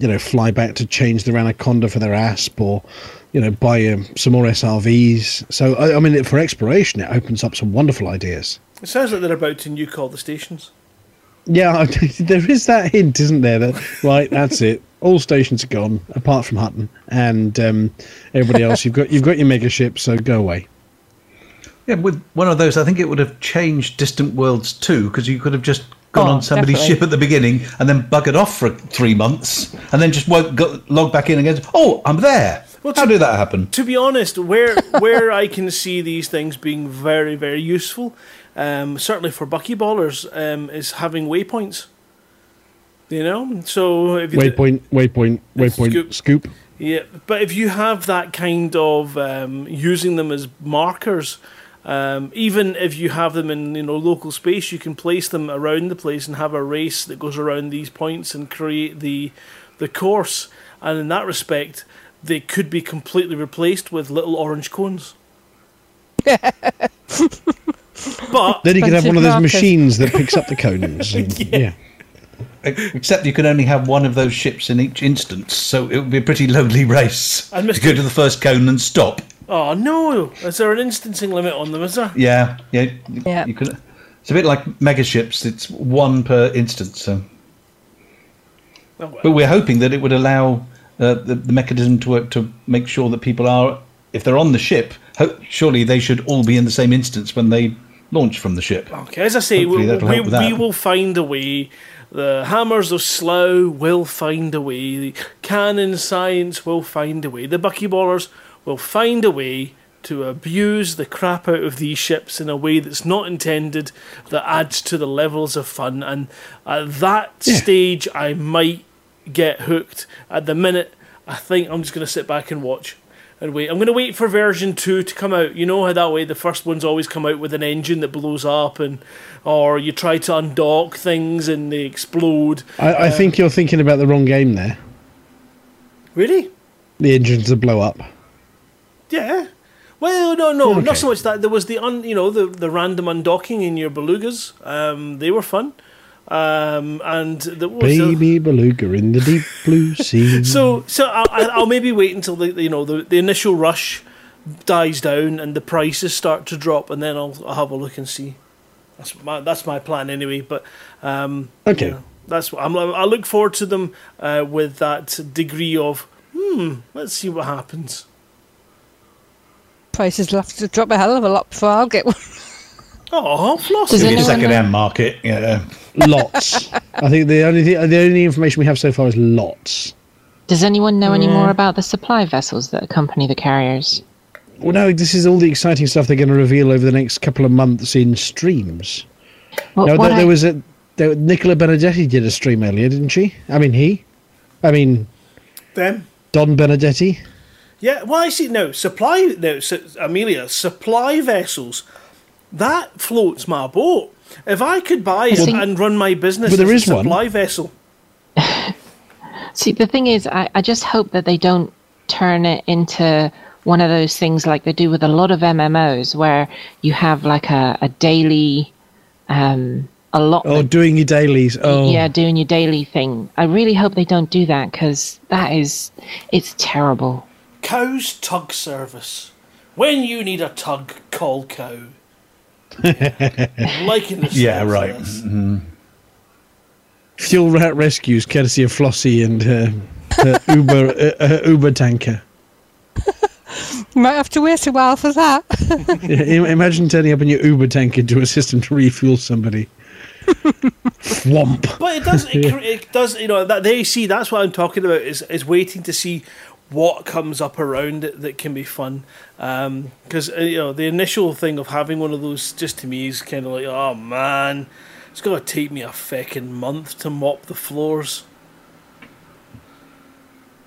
you know, fly back to change their anaconda for their asp or, you know, buy um, some more SRVs. So I, I mean, for exploration, it opens up some wonderful ideas. It sounds like they're about to nuke all the stations. Yeah, there is that hint, isn't there? That right, that's it. All stations are gone apart from Hutton and um, everybody else. You've got you've got your mega ship, so go away. Yeah, with one of those, I think it would have changed Distant Worlds too, because you could have just gone Oh, on somebody's definitely. ship at the beginning and then buggered off for three months, and then just woke, got, logged back in again. Oh, I'm there. Well, How to- did that happen? To be honest, where where I can see these things being very very useful, um, certainly for buckyballers, um, is having waypoints. You know, so if you Waypoint, waypoint, waypoint, Scoop. scoop. Yeah, but if you have that kind of um, using them as markers, um, even if you have them in you know local space, you can place them around the place and have a race that goes around these points and create the the course. And in that respect, they could be completely replaced with little orange cones. but Then you could have one of those markers. machines that picks up the cones. and- yeah. Except you could only have one of those ships in each instance, so it would be a pretty lonely race. And You Mr. go to the first cone and stop. Oh no, is there an instancing limit on them? Is there? Yeah, yeah. Yeah. You can. It's a bit like mega ships. It's one per instance. So, Oh, well. but we're hoping that it would allow uh, the, the mechanism to work to make sure that people are, if they're on the ship, ho- surely they should all be in the same instance when they launch from the ship. Okay, as I say, we, that'll we, we will find a way. The hammers of Slough will find a way. The Canonn Science will find a way. The buckyballers will find a way to abuse the crap out of these ships in a way that's not intended, that adds to the levels of fun. And at that Yeah. stage, I might get hooked. At the minute, I think I'm just going to sit back and watch and wait. I'm going to wait for version two to come out. You know how that way the first ones always come out with an engine that blows up, and or you try to undock things and they explode. I, I um, think you're thinking about the wrong game there. Really? The engines that blow up. Yeah. Well, no, no, Okay. not so much that. There was the un, you know, the the random undocking in your belugas. Um, they were fun. Um, and the, what was the- Baby beluga in the deep blue sea. So, so I'll, I'll maybe wait until the you know the, the initial rush dies down and the prices start to drop, and then I'll, I'll have a look and see. That's my that's my plan anyway. But um, Okay. that's what I'm. I look forward to them uh, with that degree of hmm. Let's see what happens. Prices will have to drop a hell of a lot before I'll get one. Oh, floss. Does Maybe a second-hand market. Yeah. lots. I think the only thing, the only information we have so far is lots. Does anyone know any more about the supply vessels that accompany the carriers? Well, no, this is all the exciting stuff they're going to reveal over the next couple of months in streams. Well, no, what there, I- there was a there, Nicola Benedetti did a stream earlier, didn't she? I mean, he. I mean, Them. Don Benedetti. Yeah, well, I see now. Supply now, su- Amelia. Supply vessels. That floats my boat. If I could buy it and run my business But there as is a one. supply vessel, See, the thing is, I, I just hope that they don't turn it into one of those things like they do with a lot of MMOs, where you have like a, a daily um, a lot. Oh, doing your dailies. Oh, Yeah, doing your daily thing. I really hope they don't do that because that is, it's terrible. Cow's Tug Service. When you need a tug, call Cow. Liking the Yeah, stuff, right. yes. Fuel rat rescues, courtesy of Flossie and her, her Uber uh, her Uber tanker. You might have to wait a while for that. Yeah, imagine turning up in your Uber tanker to a system to refuel somebody. Thwomp. But it does. It, it does. You know that they see. That's what I'm talking about. Is is waiting to see what comes up around it that can be fun. Because uh, you know the initial thing of having one of those just to me is kind of like, oh man, it's gonna take me a fucking month to mop the floors.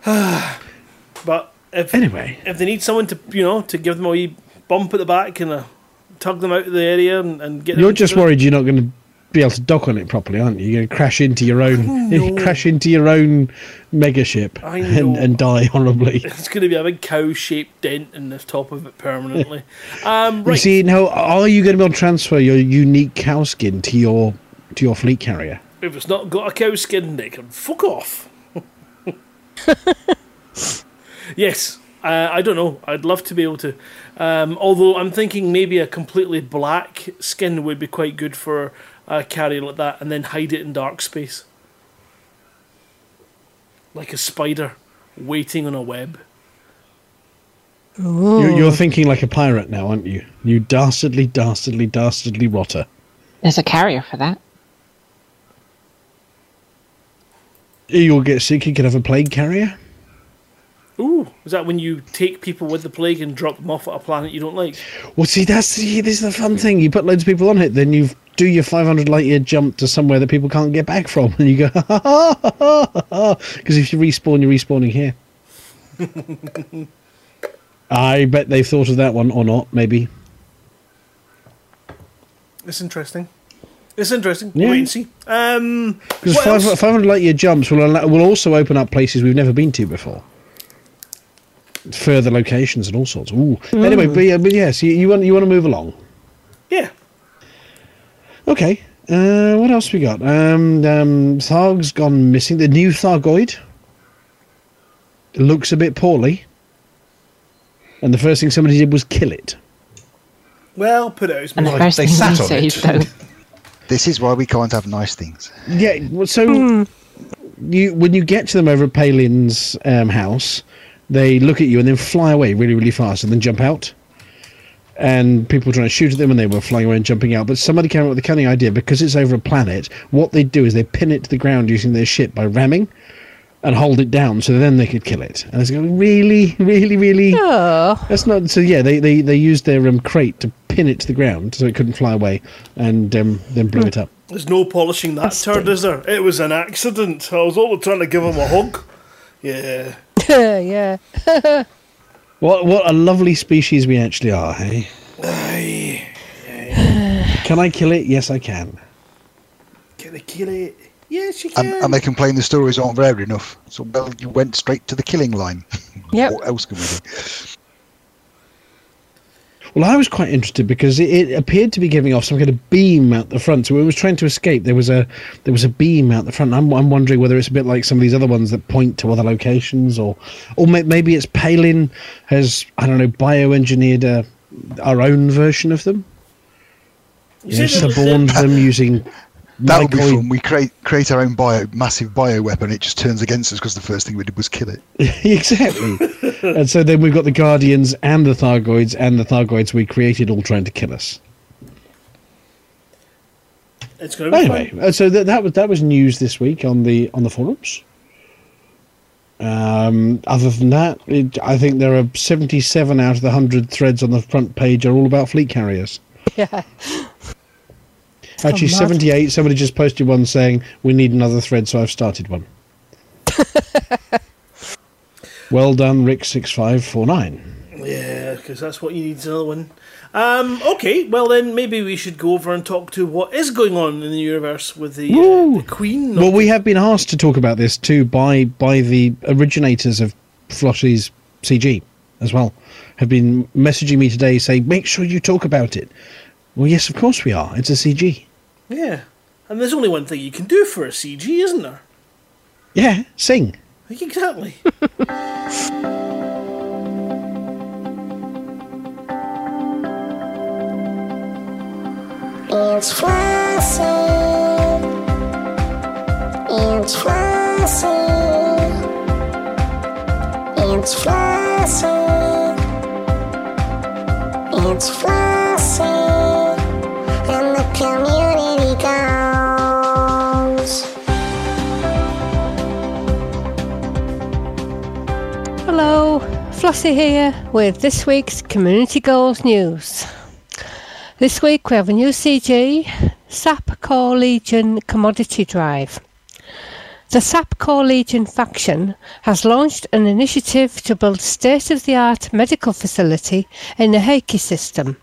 but if Anyway. if they need someone to you know to give them a wee bump at the back and uh, tug them out of the area and, and get You're just worried you're not going to be able to dock on it properly, aren't you? You're going to crash into your own, crash into your own mega ship and, and die horribly. It's going to be a big cow-shaped dent in the top of it permanently. um, You see, now are you going to be able to transfer your unique cow skin to your to your fleet carrier? If it's not got a cow skin, they can fuck off. yes, uh, I don't know. I'd love to be able to. Um, although I'm thinking maybe a completely black skin would be quite good for a carrier like that, and then hide it in dark space, like a spider waiting on a web. You're, you're thinking like a pirate now, aren't you? You dastardly, dastardly, dastardly rotter. There's a carrier for that. You'll get sick. You could have a plague carrier. Ooh, is that when you take people with the plague and drop them off at a planet you don't like? Well, see, that's see, this is the fun thing. You put loads of people on it, then you do your 500 light year jump to somewhere that people can't get back from, and you go ha ha ha ha. Because if you respawn, you're respawning here. I bet they've thought of that one or not. Maybe. It's interesting. It's interesting. Yeah. Wait and see. Um, Because what 500, else? 500 light year jumps will allow, will also open up places we've never been to before. Further locations and all sorts. Ooh. Anyway, but, yeah, but yes, you, you want you want to move along. Yeah. Okay. Uh, what else we got? Um, um, Tharg's gone missing. The new Thargoid looks a bit poorly, and the first thing somebody did was kill it. Well, put it out. And the Right, first they thing sat he on it. though. This is why we can't have nice things. Yeah. well, So you when you get to them over at Palin's um, house, they look at you and then fly away really really fast and then jump out. And people trying to shoot at them and they were flying away and jumping out. But somebody came up with a cunning idea because it's over a planet. What they do is they pin it to the ground using their ship by ramming and hold it down so then they could kill it. And it's going, really, really, really. Oh, That's not so. Yeah, they they, they used their um, crate to pin it to the ground so it couldn't fly away, and um, then blew it up. There's no polishing that turd, is there? It was an accident. I was only trying to give him a hug. Yeah. yeah. What what a lovely species we actually are, hey? Aye. Can I kill it? Yes, I can. Can I kill it? Yes, you And, can. and they complain the stories aren't varied enough. So, well, you went straight to the killing line. Yep. what else can we do? Well, I was quite interested because it, it appeared to be giving off some kind of beam out the front. So when it was trying to escape, there was a there was a beam out the front. I'm, I'm wondering whether it's a bit like some of these other ones that point to other locations, or or may, maybe it's Palin has I don't know bioengineered a, our own version of them. You know, suborned them using. That would be mycoid- fun. We create create our own bio massive bio weapon. It just turns against us because the first thing we did was kill it. exactly. and so then we've got the Guardians and the Thargoids and the Thargoids we created all trying to kill us. It's going to be Anyway, fun. uh, so that that was that was news this week on the on the forums. Um, other than that, it, I think there are seventy-seven out of the hundred threads on the front page are all about fleet carriers. Yeah. Actually, mad. seventy-eight. Somebody just posted one saying we need another thread, so I've started one. well done, Rick six five four nine. Yeah, because that's what you need is another one. Um, okay, well then maybe we should go over and talk to what is going on in the universe with the, uh, the Queen. Well, we have been asked to talk about this too by by the originators of Flossie's CG as well. Have been messaging me today saying, "Make sure you talk about it." Well, yes, of course we are. It's a CG. Yeah, and there's only one thing you can do for a CG, isn't there? Yeah, sing. Exactly. It's Flossie. It's Flossie. It's Flossie. It's Flossie. Flossie here with this week's Community Goals News. This week we have a new CG, Sapcore Legion Commodity Drive. The Sapcore Legion faction has launched an initiative to build state-of-the-art medical facility in the Heike system.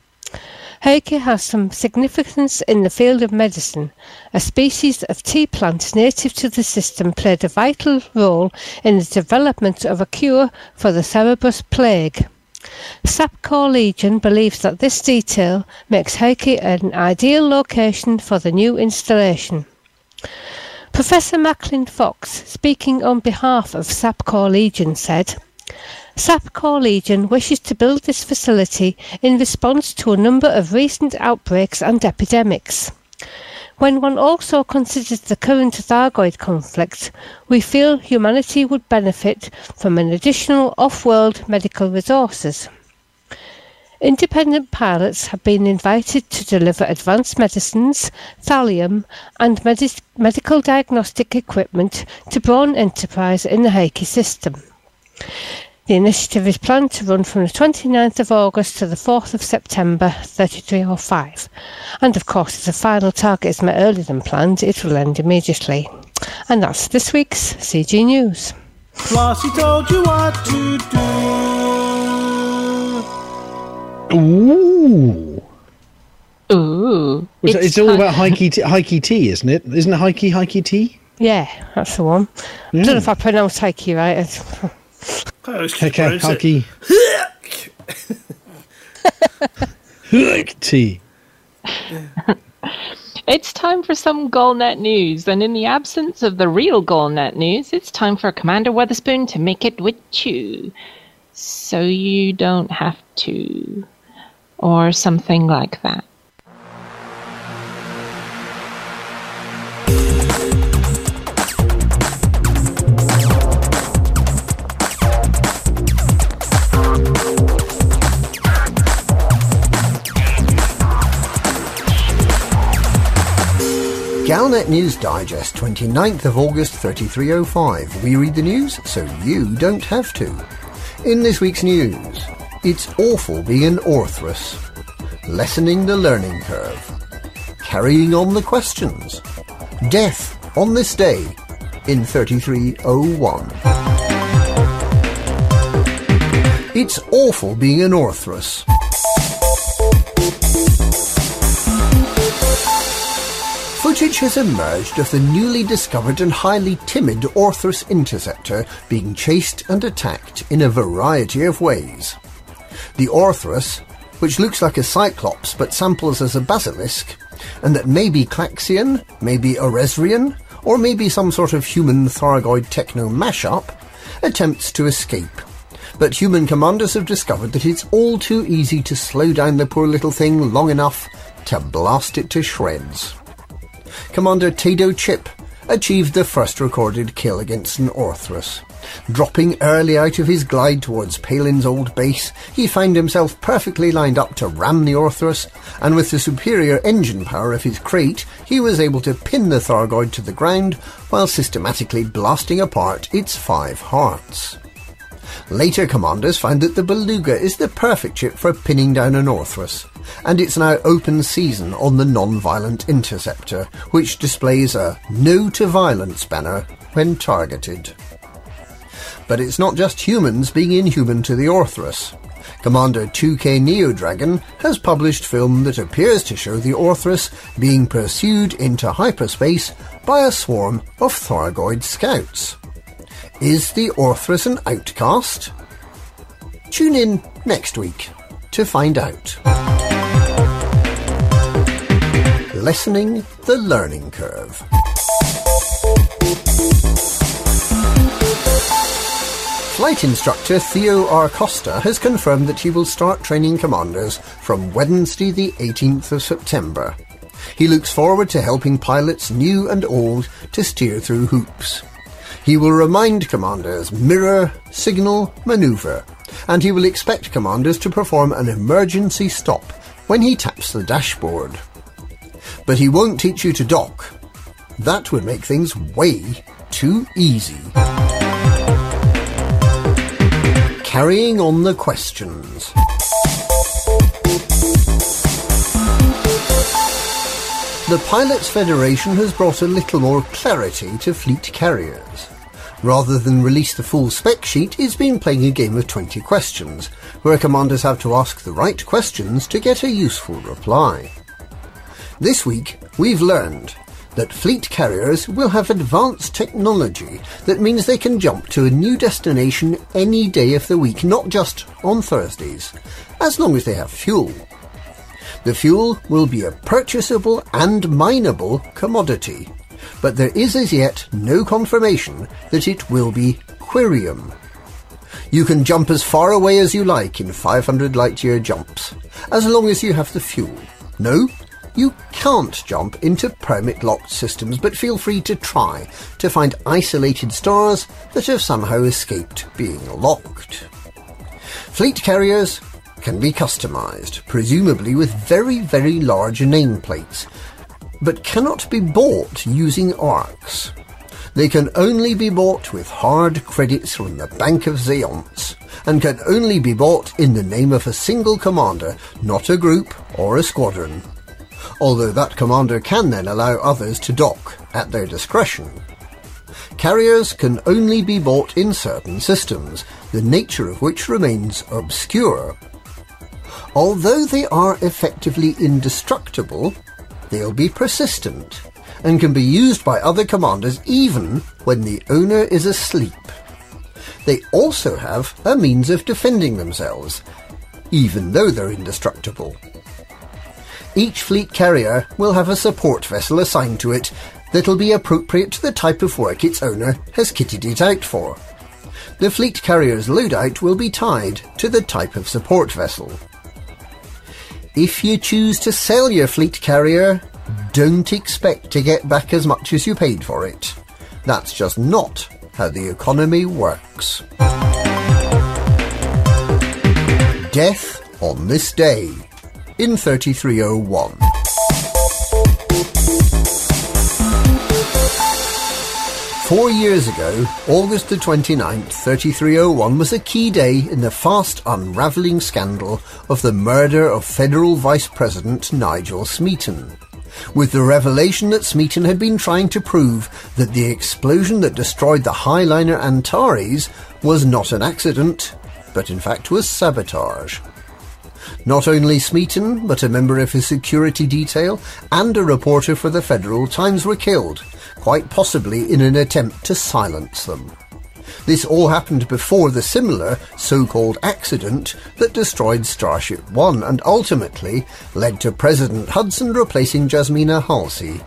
Heike has some significance in the field of medicine. A species of tea plant native to the system played a vital role in the development of a cure for the Cerberus plague. Sapcore Legion believes that this detail makes Heike an ideal location for the new installation. Professor Macklin Fox, speaking on behalf of Sapcore Legion, said, Sapcore Legion wishes to build this facility in response to a number of recent outbreaks and epidemics. When one also considers the current Thargoid conflict, we feel humanity would benefit from an additional off-world medical resources. Independent pilots have been invited to deliver advanced medicines, thallium, and medical diagnostic equipment to Braun Enterprise in the Heike system. The initiative is planned to run from the 29th of August to the 4th of September 3305. And of course, if the final target is met earlier than planned, it will end immediately. And that's this week's CG News. Flossie told you what to do. Ooh. Ooh. It's, It's it's all about Heike tea, Heike tea, isn't it? Isn't it Heike Heike tea? Yeah, that's the one. I don't know if I pronounced Heike right. It's- I was just Heike pronouncing Heike Heike tea. It's time for some Galnet news, and in the absence of the real Galnet news, it's time for Commander Weatherspoon to make it with you. So you don't have to. Or something like that. Galnet News Digest, 29th of August 3305. We read the news so you don't have to. In this week's news, it's awful being an Orthrus. Lessening the learning curve. Carrying on the questions. Death on this day in 3301. It's awful being an Orthrus. Footage has emerged of the newly discovered and highly timid Orthrus interceptor being chased and attacked in a variety of ways. The Orthrus, which looks like a cyclops but samples as a basilisk, and that may be Klaxian, maybe Oresrian, or maybe some sort of human Thargoid techno mashup, attempts to escape. But human commanders have discovered that it's all too easy to slow down the poor little thing long enough to blast it to shreds. Commander Tado Chip achieved the first recorded kill against an Orthrus. Dropping early out of his glide towards Palin's old base, he found himself perfectly lined up to ram the Orthrus, and with the superior engine power of his crate, he was able to pin the Thargoid to the ground while systematically blasting apart its five hearts. Later commanders found that the Beluga is the perfect ship for pinning down an Orthrus, and it's now open season on the non-violent interceptor, which displays a no to violence banner when targeted. But it's not just humans being inhuman to the Orthrus. Commander 2K Neo Dragon has published film that appears to show the Orthrus being pursued into hyperspace by a swarm of Thargoid scouts. Is the Orthrus an outcast? Tune in next week to find out. Lessening the learning curve. Flight instructor Theo R. Costa has confirmed that he will start training commanders from Wednesday the 18th of September. He looks forward to helping pilots new and old to steer through hoops. He will remind commanders mirror, signal, maneuver, and he will expect commanders to perform an emergency stop when he taps the dashboard. But he won't teach you to dock. That would make things way too easy. carrying on the questions. The Pilots Federation has brought a little more clarity to fleet carriers. Rather than release the full spec sheet, it's been playing a game of 20 questions, where commanders have to ask the right questions to get a useful reply. This week, we've learned that fleet carriers will have advanced technology that means they can jump to a new destination any day of the week, not just on Thursdays, as long as they have fuel. The fuel will be a purchasable and mineable commodity, but there is as yet no confirmation that it will be Quirium. You can jump as far away as you like in 500 light year jumps, as long as you have the fuel. No, you can't jump into permit locked systems, but feel free to try to find isolated stars that have somehow escaped being locked. Fleet carriers can be customised, presumably with very, very large nameplates, but cannot be bought using ARX. They can only be bought with hard credits from the Bank of Zaonce, and can only be bought in the name of a single commander, not a group or a squadron. Although that commander can then allow others to dock at their discretion. Carriers can only be bought in certain systems, the nature of which remains obscure. Although they are effectively indestructible, they'll be persistent and can be used by other commanders even when the owner is asleep. They also have a means of defending themselves, even though they're indestructible. Each fleet carrier will have a support vessel assigned to it that'll be appropriate to the type of work its owner has kitted it out for. The fleet carrier's loadout will be tied to the type of support vessel. If you choose to sell your fleet carrier, don't expect to get back as much as you paid for it. That's just not how the economy works. Death on this day in 3301. Four years ago, August the 29th, 3301 was a key day in the fast unravelling scandal of the murder of Federal Vice President Nigel Smeaton. With the revelation that Smeaton had been trying to prove that the explosion that destroyed the Highliner Antares was not an accident, but in fact was sabotage. Not only Smeaton, but a member of his security detail and a reporter for the Federal Times were killed, quite possibly in an attempt to silence them. This all happened before the similar so-called accident that destroyed Starship One and ultimately led to President Hudson replacing Jasmina Halsey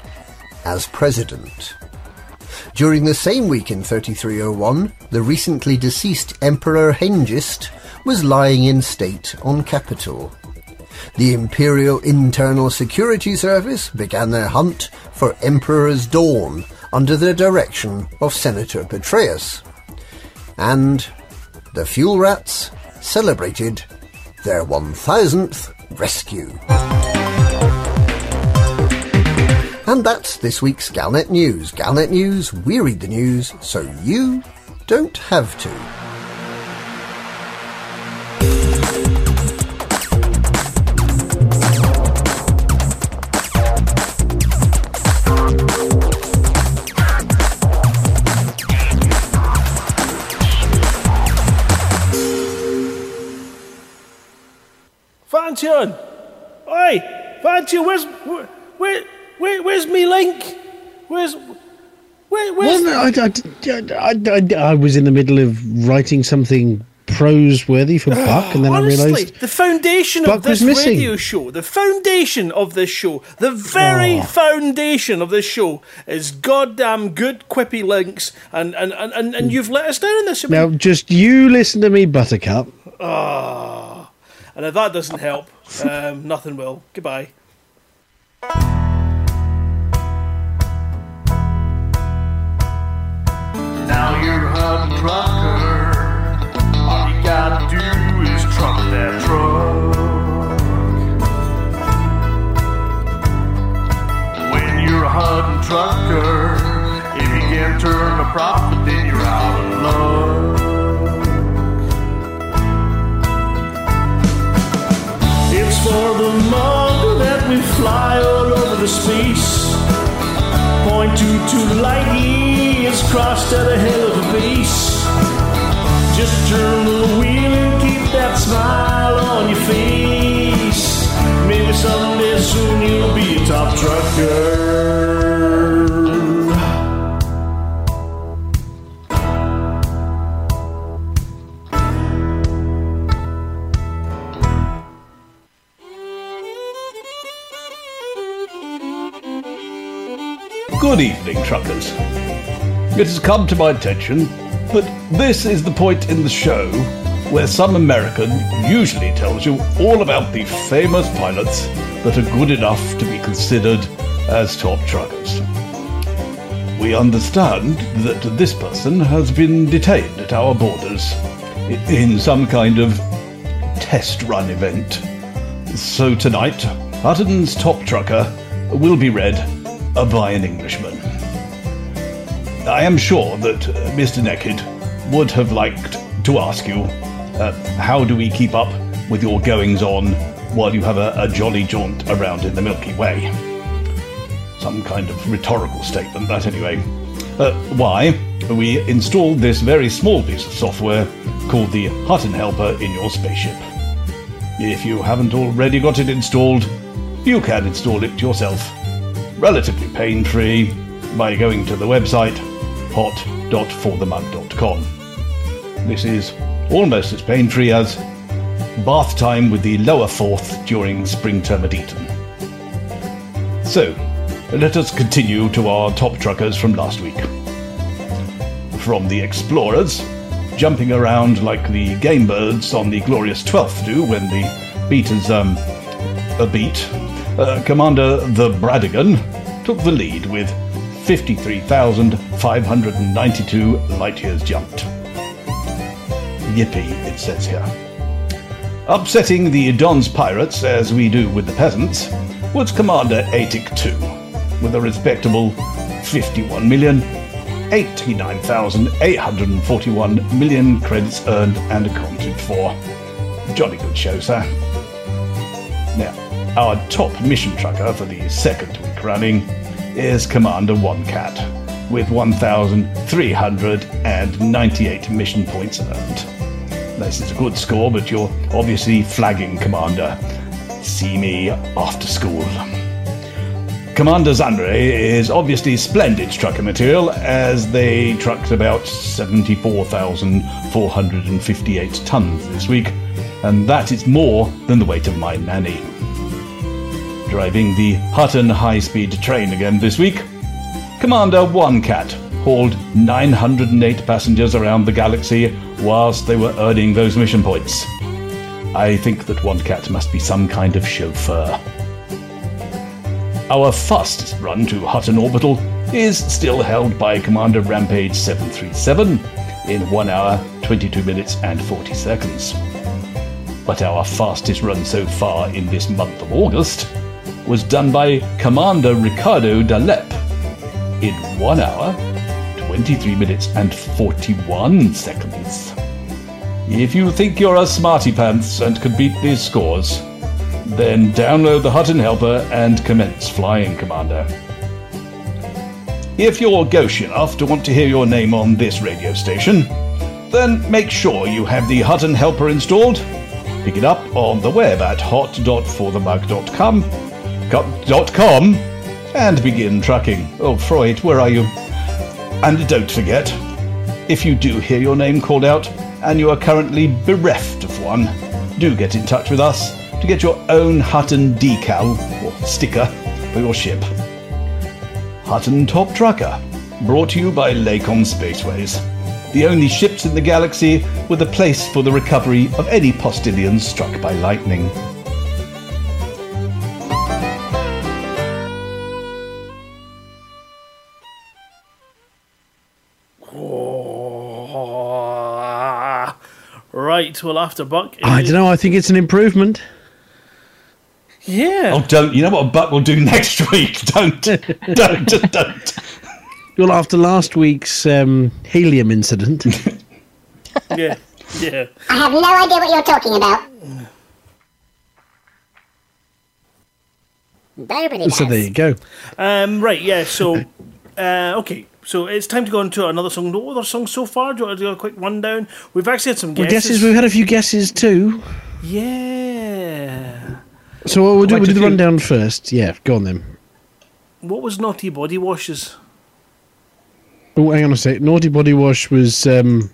as president. During the same week in 3301, the recently deceased Emperor Hengist was lying in state on Capitol. The Imperial Internal Security Service began their hunt for Emperor's Dawn under the direction of Senator Patreus. And the Fuel Rats celebrated their 1000th rescue. And that's this week's Galnet News. Galnet News, we read the news so you don't have to. Fantion! Oi! Fantion, where's. Where, where, where, where's me link? Where's. Where, where's. Well, I, I, I, I, I was in the middle of writing something prose-worthy for Buck, and then Honestly, I realised the foundation Buck of this radio show, the foundation of this show, the very Oh. foundation of this show is goddamn good quippy links, and and, and, and, and you've let us down in this. now just you listen to me, Buttercup. Ah, and if that doesn't help, um, nothing will. Goodbye. Now you're a trucker. All you gotta do is truck that truck. When you're a hunting trucker, if you can turn a profit, then you're out of luck. for the moment that we fly all over the space. Point two two light years crossed at a hell of a pace. Just turn the wheel and keep that smile on your face. Maybe someday soon you'll be a top trucker. Good evening, truckers. It has come to my attention that this is the point in the show where some American usually tells you all about the famous pilots that are good enough to be considered as top truckers. We understand that this person has been detained at our borders in some kind of test run event. So tonight, Hutton's top trucker will be read by an Englishman. I am sure that uh, Mr. Naked would have liked to ask you uh, how do we keep up with your goings on while you have a, a jolly jaunt around in the Milky Way? Some kind of rhetorical statement, that anyway. Uh, why? We installed this very small piece of software called the Hutton Helper in your spaceship. If you haven't already got it installed, you can install it yourself, relatively pain free, by going to the website hot.forthemug.com. This is almost as pain free as bath time with the lower fourth during spring term at Eton. So, let us continue to our top truckers from last week. From the explorers, jumping around like the game birds on the glorious 12th do when the beat is um, a beat, uh, Commander the Bradigan took the lead with 53,592 light years jumped. Yippee, it says here. Upsetting the Don's pirates, as we do with the peasants, was Commander Atik 2, with a respectable 51 million 89,841 million credits earned and accounted for. Jolly good show, sir. Now, our top mission trucker for the second week running is Commander One Cat, with 1,398 mission points earned. This is a good score, but you're obviously flagging, Commander. See me after school. Commander Zandre is obviously splendid trucker material, as they trucked about 74,458 tons this week, and that is more than the weight of my nanny. Driving the Hutton high speed train again this week, Commander One Cat hauled 908 passengers around the galaxy whilst they were earning those mission points. I think that One Cat must be some kind of chauffeur. Our fastest run to Hutton Orbital is still held by Commander Rampage 737 in 1 hour, 22 minutes, and 40 seconds. But our fastest run so far in this month of August was done by Commander Ricardo Dalep in 1 hour, 23 minutes, and 41 seconds. If you think you're a smarty pants and can beat these scores, then download the Hutton Helper and commence flying, Commander. If you're gauche enough to want to hear your name on this radio station, then make sure you have the Hutton Helper installed. Pick it up on the web at hot.forthemug.com co- and begin trucking. Oh, Freud, where are you? And don't forget, if you do hear your name called out and you are currently bereft of one, do get in touch with us to get your own Hutton decal or sticker for your ship. Hutton Top Trucker, brought to you by Lakon Spaceways, the only ships in the galaxy with a place for the recovery of any postilions struck by lightning. Right, well, after Buck. I don't know. I think it's an improvement. Yeah. Oh, don't. You know what a Buck will do next week? Don't. don't. Just don't. Well, after last week's um, helium incident, Yeah. Yeah. I have no idea what you're talking about. Nobody So there you go. Um, right, yeah. So, uh, okay. So it's time to go on to another song. No other songs so far. Do you want to do a quick rundown? We've actually had some Well, guesses. guesses. We've had a few guesses too. Yeah. So what we'll do, we'll do the rundown first. Yeah, go on then. What was naughty body washes? Oh, hang on a sec. Naughty Body Wash was um,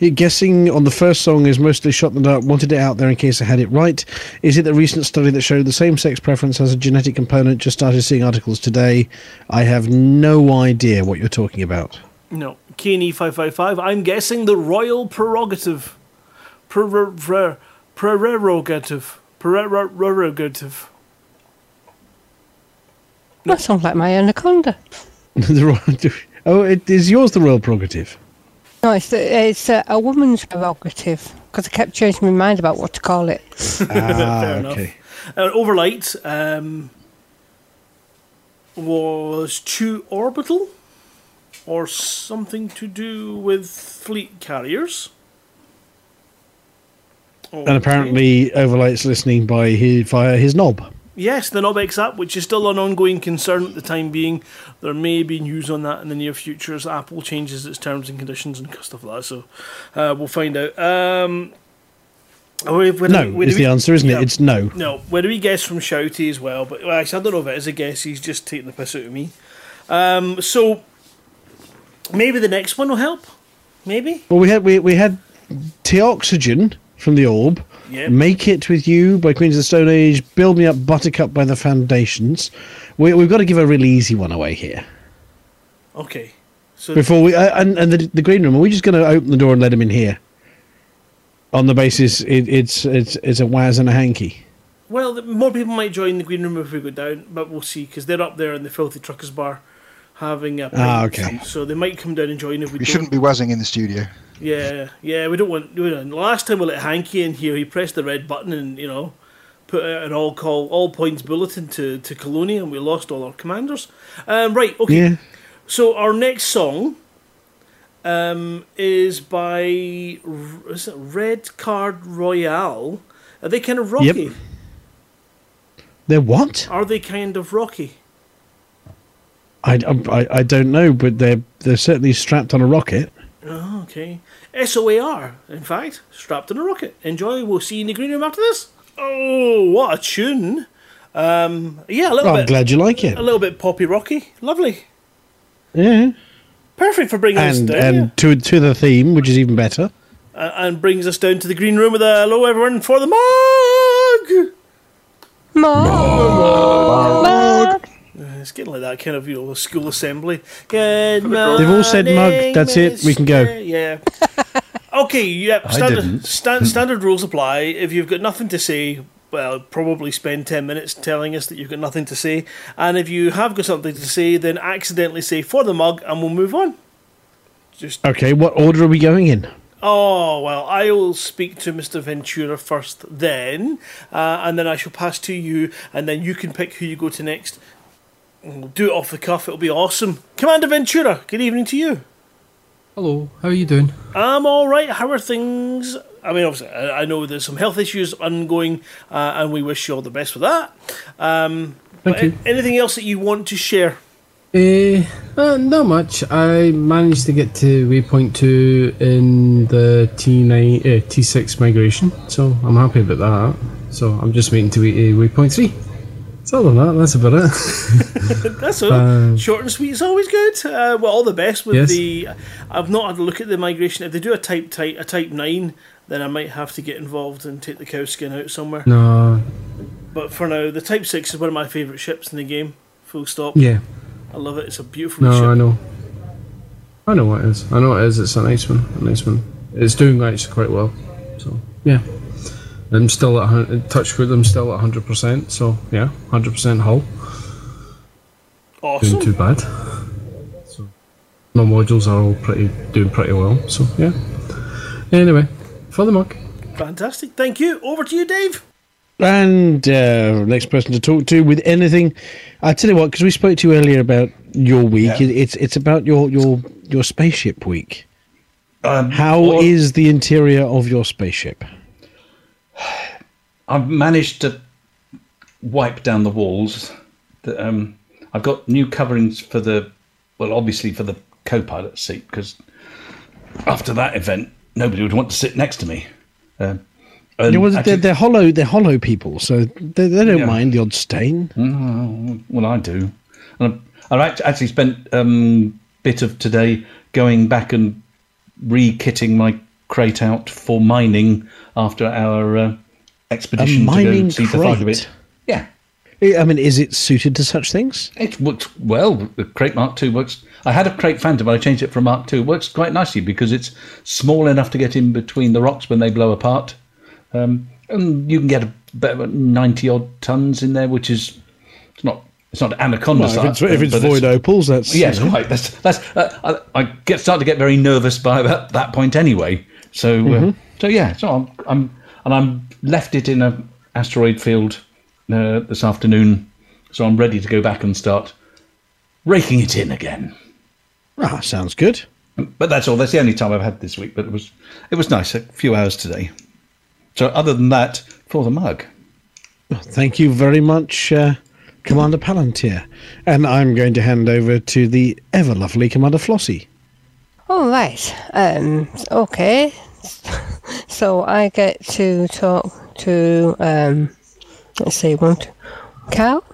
guessing on the first song is mostly shot in the dark. Wanted it out there in case I had it right. Is it the recent study that showed the same sex preference has a genetic component? Just started seeing articles today. I have no idea what you're talking about. No. KNE five five five. I'm guessing the royal prerogative. Preror- preror- Prerogative. Preror- Prerogative. That sounds like my anaconda. The royal- oh, it is yours the royal prerogative. No, it's, it's uh, a woman's prerogative because I kept changing my mind about what to call it. Ah, Fair enough. okay. Uh, Overlight um, was too orbital or something to do with fleet carriers. And apparently, Overlight's listening by his, via his knob. Yes, the Nobex app, which is still an ongoing concern at the time being. There may be news on that in the near future as Apple changes its terms and conditions and stuff like that. So uh, we'll find out. Um, where- where No, we- is we- the answer, isn't yeah. it? It's no. No, where do we guess from Shouty as well? But well, actually, I don't know if it is a guess. He's just taking the piss out of me. Um, so maybe the next one will help. Maybe. Well, we had we, we had Toxygen from the Orb. Yep. Make It With You by Queens of the Stone Age. Build Me Up Buttercup by the Foundations. We, we've got to give a really easy one away here. Okay. So Before we uh, and, and the, the green room, are we just going to open the door and let him in here? On the basis it, it's it's it's a Waz and a hanky. Well, more people might join the green room if we go down, but we'll see because they're up there in the filthy truckers bar having a. Ah, okay. So they might come down and join if we. We don't. shouldn't be wazzing in the studio. Yeah, yeah, we don't want. We don't. Last time we let Hanky in here, he pressed the red button and you know put out an all call all points bulletin to to Colonia, and we lost all our commanders. Um, right, okay. Yeah. So our next song um, is by is it Red Card Royale. Are they kind of rocky? Yep. They're what? Are they kind of rocky? I, I, I don't know, but they're they're certainly strapped on a rocket. Oh, okay. SOAR, in fact, strapped in a rocket. Enjoy. We'll see you in the green room after this. Oh, what a tune! Um, yeah, a little Well, I'm glad you like it. A little bit poppy rocky. Lovely. Yeah. Perfect for bringing us And down. and to to the theme, which is even better. Uh, and brings us down to the green room with a hello everyone for the mug. Mug. Uh, It's getting like that kind of you know school assembly. Good They've all said mug, that's it, we can go. Yeah. Okay. Yep. I Standard didn't. standard rules apply. If you've got nothing to say, well, probably spend ten minutes telling us that you've got nothing to say. And if you have got something to say, then accidentally say for the mug, and we'll move on. Just Okay, what order are we going in? Oh, well, I will speak to Mr. Ventura first, then, uh, and then I shall pass to you, and then you can pick who you go to next. And We'll do it off the cuff, it'll be awesome. Commander Ventura, good evening to you. Hello, how are you doing? I'm alright, how are things? I mean, obviously, I, I know there's some health issues ongoing, uh, and we wish you all the best with that. Um, Thank you. anything else that you want to share? Uh, uh, not much. I managed to get to waypoint 2 in the T9, uh, T6 migration, so I'm happy about that. So I'm just waiting to wait, uh, waypoint 3. Other than that, that's about it. That's all. Um, Short and sweet is always good. Uh, well, all the best with Yes. the. I've not had a look at the migration. If they do a type type a type nine, then I might have to get involved and take the cow skin out somewhere. no, But for now, the type six is one of my favourite ships in the game. Full stop. yeah. I love it. It's a beautiful No, ship. I know. I know what it is. I know what it is. It's a nice one. A nice one. It's doing actually quite well. So yeah, I'm still at hun- touchwood. I'm still at hundred percent. So yeah, hundred percent hull. Awesome. Doing too bad. So my modules are all pretty doing pretty well. So yeah. Anyway, for the mug. Fantastic. Thank you. Over to you, Dave. And uh, next person to talk to with anything, I tell you what, because we spoke to you earlier about your week. It, it's it's about your your your spaceship week. How is the interior of your spaceship? I've managed to wipe down the walls. The, um, I've got new coverings for the, well, obviously for the co-pilot seat because after that event, nobody would want to sit next to me. Um, and Yeah, well, actually- they're, they're hollow. They're hollow people, so they, they don't Yeah. mind the odd stain. Mm, well, I do. And I've, I've actually spent um, bit of today going back and re-kitting my Krait out for mining after our uh, expedition A mining to go see the fight of crate? it. Yeah. I mean, is it suited to such things? It works well. The Krait Mark II works. I had a Krait Phantom, but I changed it for a Mark II. It works quite nicely because it's small enough to get in between the rocks when they blow apart. Um, and you can get about 90 odd tons in there, which is it's not it's not anaconda Well, if size, it's, if it's void opals, that's Yes, know. quite. That's that's. Uh, I, I get start to get very nervous by about that point anyway. So uh, Mhm. so yeah. So I'm, I'm and I'm left it in a asteroid field uh, this afternoon. So I'm ready to go back and start raking it in again. Ah, sounds good. But that's all. That's the only time I've had this week. But it was it was nice. A few hours today. So other than that, for the mug. Thank you very much, uh, Commander Palantir. And I'm going to hand over to the ever lovely Commander Flossie. All right. Um. Okay. So I get to talk to um. Let's see. One, two, Cal.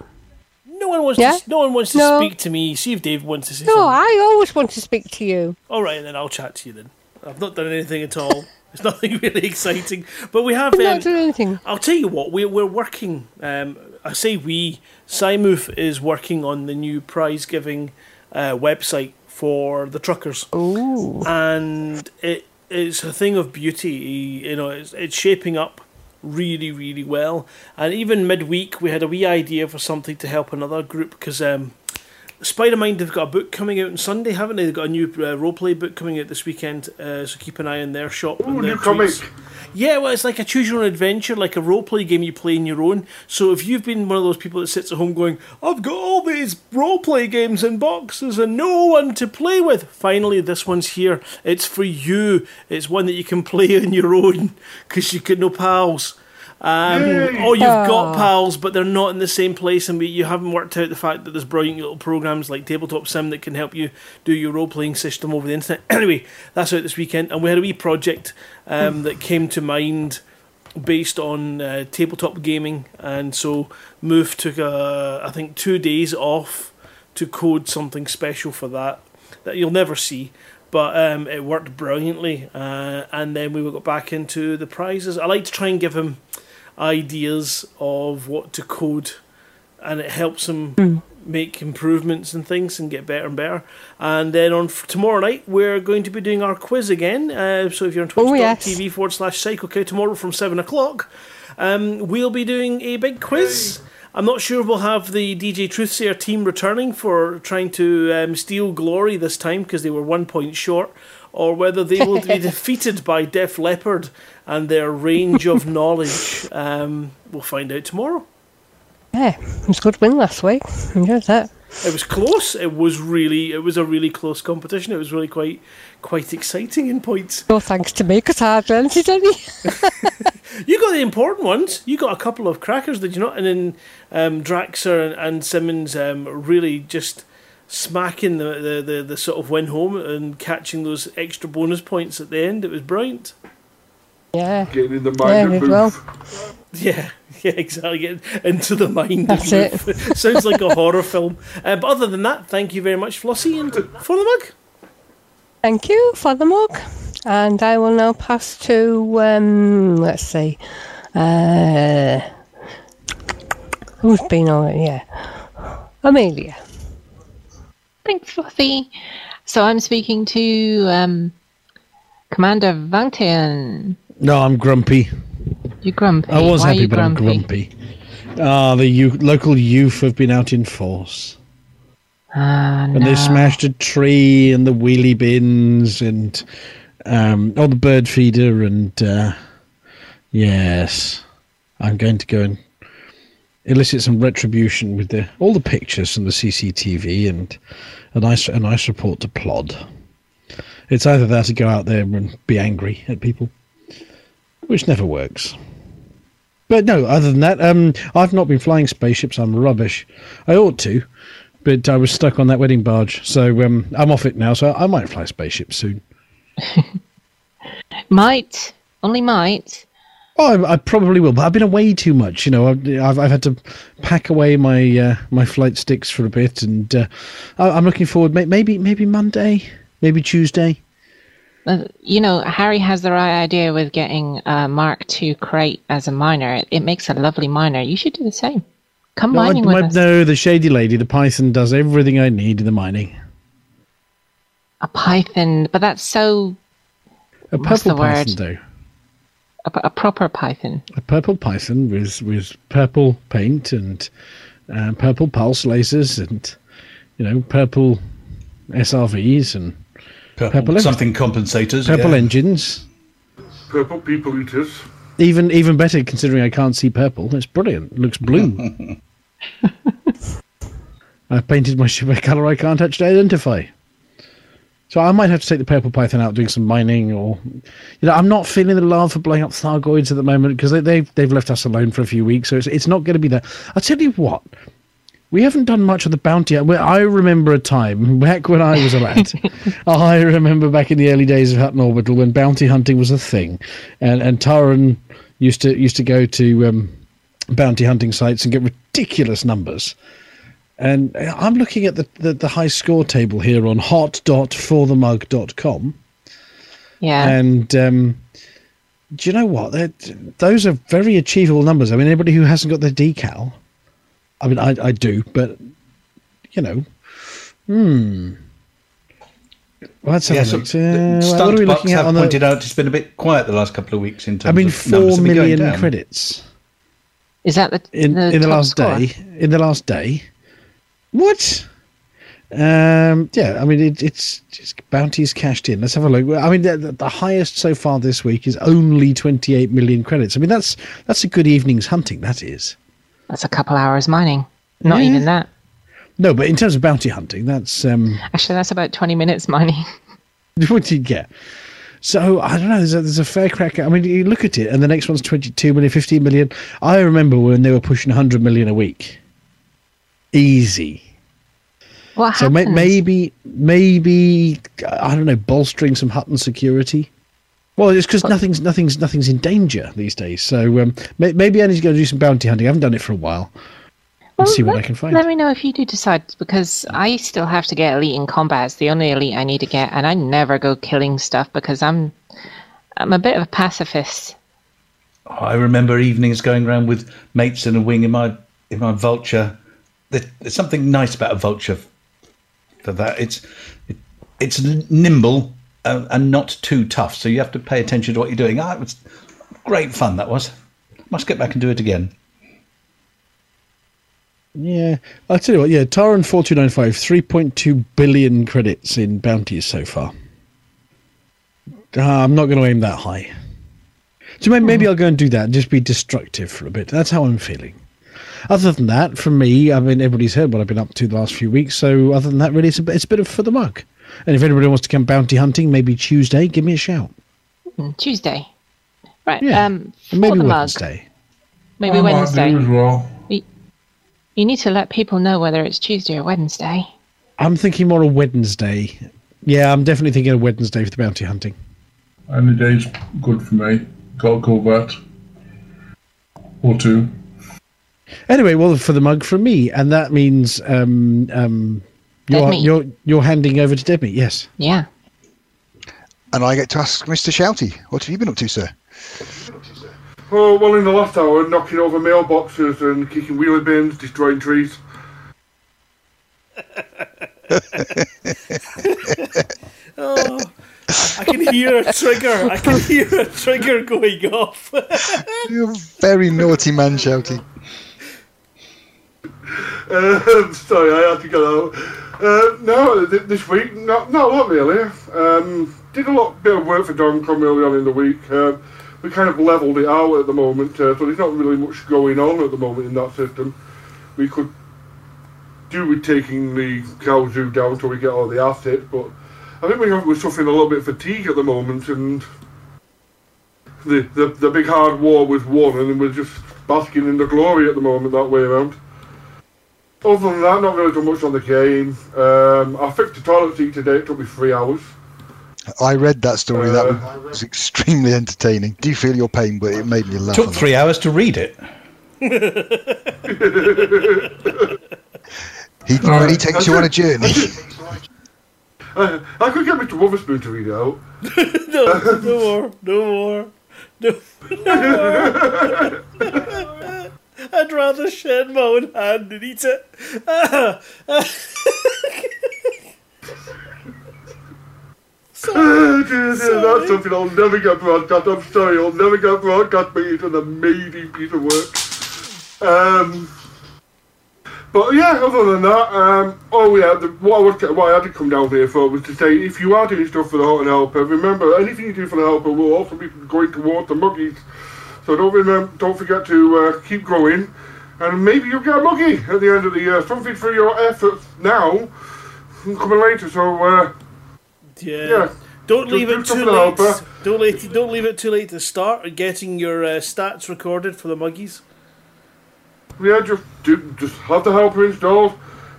No one wants Yeah? to. No one wants to No. speak to me. See if Dave wants to say No, something. I always want to speak to you. All right, then I'll chat to you then. I've not done anything at all. It's nothing really exciting, but we have. I've not Um, done anything. I'll tell you what. We're we're working. Um, I say we. Simoof is working on the new prize giving uh, website for the truckers. Ooh. And it it's a thing of beauty. You know, it's it's shaping up really really well. And even midweek, we had a wee idea for something to help another group because. Um, Spidermind have got a book coming out on Sunday, haven't they? They've got a new uh, roleplay book coming out this weekend, uh, so keep an eye on their shop. and Ooh, their new comic. Yeah, well, it's like a choose your own adventure, like a roleplay game you play on your own. So if you've been one of those people that sits at home going, I've got all these roleplay games in boxes and no one to play with, finally this one's here. It's for you. It's one that you can play on your own because you've got no pals. Um, Yay. or you've got pals, but they're not in the same place, and we, you haven't worked out the fact that there's brilliant little programs like Tabletop Sim that can help you do your role playing system over the internet. Anyway, that's out this weekend, and we had a wee project um, that came to mind based on uh, tabletop gaming, and so Move took uh, I think two days off to code something special for that that you'll never see. But um, it worked brilliantly, uh, and then we got back into the prizes. I like to try and give him ideas of what to code, and it helps him make improvements and things and get better and better. And then on f- tomorrow night, we're going to be doing our quiz again. Uh, so if you're on twitch.tv forward slash psychocow tomorrow from 7 o'clock, um, we'll be doing a big quiz. I'm not sure we'll have the DJ Truthsayer team returning for trying to um, steal glory this time because they were one point short, or whether they will be defeated by Def Leppard and their range of knowledge. Um, we'll find out tomorrow. Yeah, it was a good win last week. Enjoyed that. It was close. It was really, it was a really close competition. It was really quite, quite exciting in points. No thanks to me, because I hardly entered any. You got the important ones. You got a couple of crackers, did you not? And then um, Draxer and, and Simmons um, really just smacking the, the, the, the sort of win home and catching those extra bonus points at the end. It was brilliant. Yeah. Getting in the Yeah, mind did of well. Yeah, yeah, exactly. Getting into the mind. That's of Ruth. Sounds like a horror film. Uh, but other than that, thank you very much, Flossie, and for the mug. Thank you for the mug. And I will now pass to, um, let's see, uh, who's been on it? Yeah. Amelia. Thanks, Fluffy. So I'm speaking to um, Commander Vantian. No, I'm grumpy. You grumpy. I was Why happy, but I'm grumpy. Ah, the youth, local youth have been out in force. Ah, And they smashed a tree and the wheelie bins and um, oh, the bird feeder and uh, yes, I'm going to go and elicit some retribution with the all the pictures from the CCTV and a nice a nice report to plod. It's either that or go out there and be angry at people, which never works. But no, other than that, um, I've not been flying spaceships. I'm rubbish. I ought to, but I was stuck on that wedding barge, so um, I'm off it now. So I might fly spaceships soon. Might. Only might. Oh, I, I probably will, but I've been away too much. You know, I've I've, had to pack away my uh, my flight sticks for a bit, and uh, I, I'm looking forward. Maybe maybe Monday, maybe Tuesday. Uh, you know, Harry has the right idea with getting uh, Mark II Krait as a miner. It, it makes a lovely miner. You should do the same. Come No, I- mining with my- us. no, the shady lady, the Python, does everything I need in the mining. A python, but that's so. A What's purple the word? Python, though. A, a proper python. A purple Python with with purple paint and uh, purple pulse lasers and you know purple SRVs and Purple something compensators. purple yeah. engines. Purple people eaters. Even even better considering I can't see purple. It's brilliant. It looks blue. I've painted my ship a colour I can't actually identify. So I might have to take the purple python out doing some mining, or you know, I'm not feeling the love for blowing up Thargoids at the moment because they, they've they've left us alone for a few weeks. So it's it's not going to be there. I'll tell you what, we haven't done much of the bounty. I remember a time back when I was a lad. I remember back in the early days of Hutton Orbital when bounty hunting was a thing, and and Taran used to used to go to um, bounty hunting sites and get ridiculous numbers. And I'm looking at the, the, the high score table here on hot.forthemug.com. Yeah. And um, do you know what? They're, those are very achievable numbers. I mean, anybody who hasn't got their decal, I mean, I, I do, but, you know, hmm. Well, let's Yeah, a so look. the Uh, what stunt are we bucks looking at have on the? pointed out it's been a bit quiet the last couple of weeks in terms I mean, of numbers four have been going million down. credits Is that the in the, in the top last score? day. In the last day, what? Um, yeah, I mean it, it's just bounties cashed in. Let's have a look. I mean the, the, highest so far this week is only twenty eight million credits. I mean that's that's a good evening's hunting. That is. That's a couple hours mining. Not Yeah. even that. No, but in terms of bounty hunting, that's um, Actually, that's about 20 minutes mining. what do you get? So I don't know. There's a, there's a fair crack. I mean, you look at it, and the next one's 22 million, 15 million. I remember when they were pushing 100 million a week. Easy. What So may, maybe, maybe I don't know, bolstering some Hutton security. Well, it's because nothing's nothing's nothing's in danger these days. So um, may, maybe I need to go do some bounty hunting. I haven't done it for a while. And see what I can find. Let me know if you do decide, because I still have to get elite in combat. It's the only elite I need to get, and I never go killing stuff because I'm, I'm a bit of a pacifist. I remember evenings going around with mates in a wing in my in my vulture. There- There's something nice about a vulture for that. It's it, it's nimble uh, and not too tough, so you have to pay attention to what you're doing. Ah, it was great fun. That was. Must get back and do it again. Yeah, I'll tell you what. Yeah, Taran four two nine five, three point two billion credits in bounties so far. Ah, I'm not going to aim that high. So maybe, maybe I'll go and do that and just be destructive for a bit. That's how I'm feeling. Other than that, for me, I mean, everybody's heard what I've been up to the last few weeks. So other than that, really, it's a bit, it's a bit of for the mug. And if anybody wants to come bounty hunting, maybe Tuesday, give me a shout. Hmm, Tuesday. Right. Yeah. Um, for maybe the mug. Wednesday. Maybe I might Wednesday. do as well. You, you need to let people know whether it's Tuesday or Wednesday. I'm thinking more of Wednesday. Yeah, I'm definitely thinking of Wednesday for the bounty hunting. Any day's good for me. Got a covert. Or two. Anyway, well, for the mug from me, and that means um, um, you're, Demi. you're you're handing over to Demi. Yes. Yeah. And I get to ask Mr. Shouty, what have you been up to, sir? Oh, well, in the last hour, knocking over mailboxes and kicking wheelie bins, destroying trees. Oh, I can hear a trigger. I can hear a trigger going off. You're a very naughty man, Shouty. Uh, sorry, I had to get out. Uh, no, th- this week, not, not a lot really. Um, did a lot bit of work for Domcom early on in the week. Uh, we kind of levelled it out at the moment, uh, so there's not really much going on at the moment in that system. We could do with taking the cow zoo down till we get all the assets, but I think we have, we're suffering a little bit of fatigue at the moment, and the, the the big hard war was won, and we're just basking in the glory at the moment that way around. Other than that, not really done much on the game. Um, I fixed the toilet seat today. It took me three hours. I read that story. Uh, that was extremely entertaining. Do you feel your pain? But it made me laugh. a Took three hours to read it. He really takes you on a journey. I, I could get Mr. Wotherspoon to read it out. no, no more, no more, no, no more. I'd rather shed my own hand than eat it. Oh, dear, dear, that's something I'll never get broadcast. I'm sorry, I'll never get broadcast, but it's an amazing piece of work. Um, but yeah, other than that, um, oh yeah, the, what, I was, what I had to come down here for was to say, if you are doing stuff for the Hutton Helper, remember, anything you do for the Helper will also be going towards the Muggies. So don't remember, don't forget to uh, keep going, and maybe you'll get a Muggy at the end of the year. Something for your efforts now, coming later. So uh, Yeah. Yeah. Don't Do- leave do it too late. Don't late. Don't leave it too late to start getting your uh, stats recorded for the muggies. yeah, just do, just have the helper installed,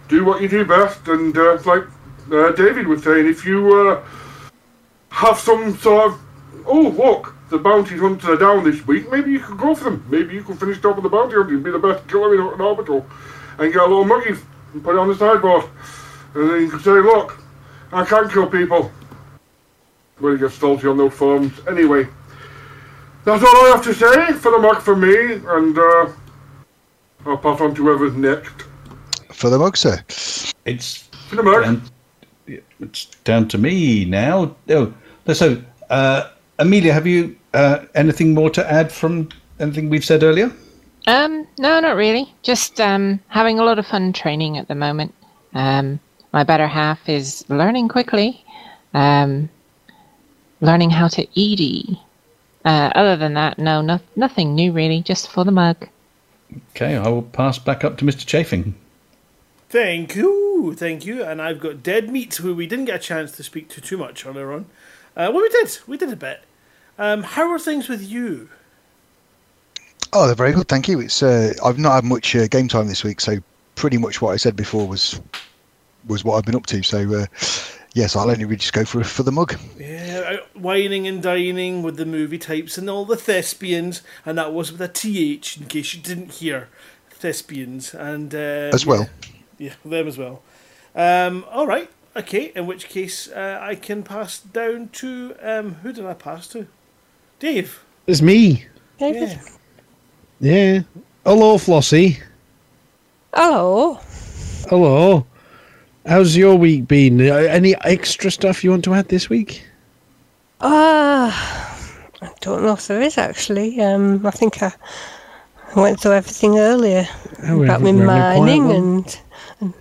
do what you do best, and uh, like uh, David was saying, if you uh, have some sort of oh look, the bounty hunters are down this week, maybe you could go for them. Maybe you could finish top of the bounty hunter and be the best killer in an orbital, and get a little muggy and put it on the sideboard, and then you can say, look, I can't kill people. When you get salty on those forms, anyway. That's all I have to say for the mug for me, and uh, I'll pass on to whoever's next. For the mug, sir. It's For the mug. down, it's down to me now. Oh, so uh, Amelia, have you uh, anything more to add from anything we've said earlier? Um, no, not really. Just um, having a lot of fun training at the moment. Um, my better half is learning quickly, um, learning how to ED. Uh, other than that, no, no, nothing new really. Just for the mug. Okay, I will pass back up to Mr. Chafing. Thank you, thank you. And I've got Dead Meat, who we didn't get a chance to speak to too much earlier on. Uh, well, we did. We did a bit. Um, how are things with you? Oh, they're very good, thank you. It's uh, I've not had much uh, game time this week, so pretty much what I said before was was what I've been up to. So uh, yes, I'll only really just go for for the mug. Yeah, uh, whining and dining with the movie types and all the thespians, and that was with a TH in case you didn't hear. Thespians and uh, As well. Yeah, yeah, them as well. Um, all right, okay. In which case, uh, I can pass down to um, who did I pass to? Dave. It's me. Yeah. Yeah. Hello, Flossie. Hello. Hello. How's your week been? Uh, Any extra stuff you want to add this week? Ah, I don't know if there is actually. Um, I think I went through everything earlier Oh, about me we're having a quiet mining one. and, and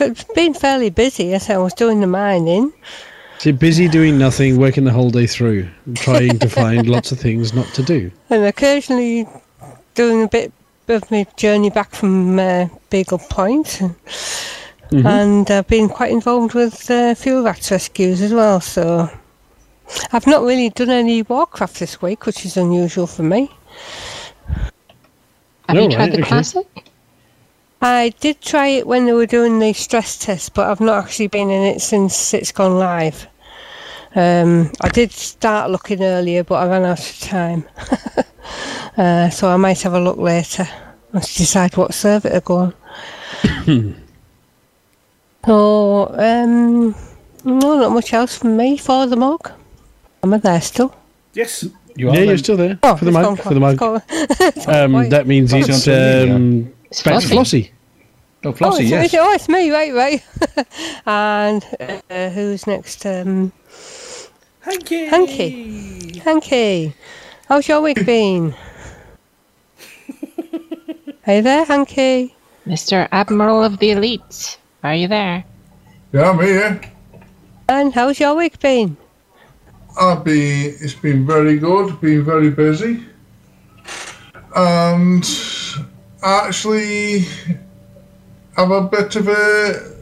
it's been fairly busy as I was doing the mining. So you're busy doing nothing, working the whole day through, trying to find lots of things not to do. and occasionally doing a bit of my journey back from uh, Beagle Point, Mhm. and I've been quite involved with uh, Fuel Rats rescues as well. So I've not really done any Warcraft this week, which is unusual for me. Have you tried right, the okay. classic? I did try it when they were doing the stress test, but I've not actually been in it since it's gone live. Um, I did start looking earlier, but I ran out of time. uh, so I might have a look later. Let's decide what server to go on. so, um, no, not much else from me for the mug. Am I there still? Yes. You are yeah, then? you're still there Oh, for the it's mug. gone For the mug. quiet. It's gone Um, that means It's it's on to um, back to Flossie. Flossie. Oh, Oh, Flossie, it's, yes. it's- oh, it's me, right, right. and uh, who's next? Um, Hanky. Hanky. Hanky, how's your week been? hey there, Hanky. Mr. Admiral of the Elite. Are you there? Yeah, I'm here. And how's your week been? I've been, it's been very good, been very busy. And actually have a bit of a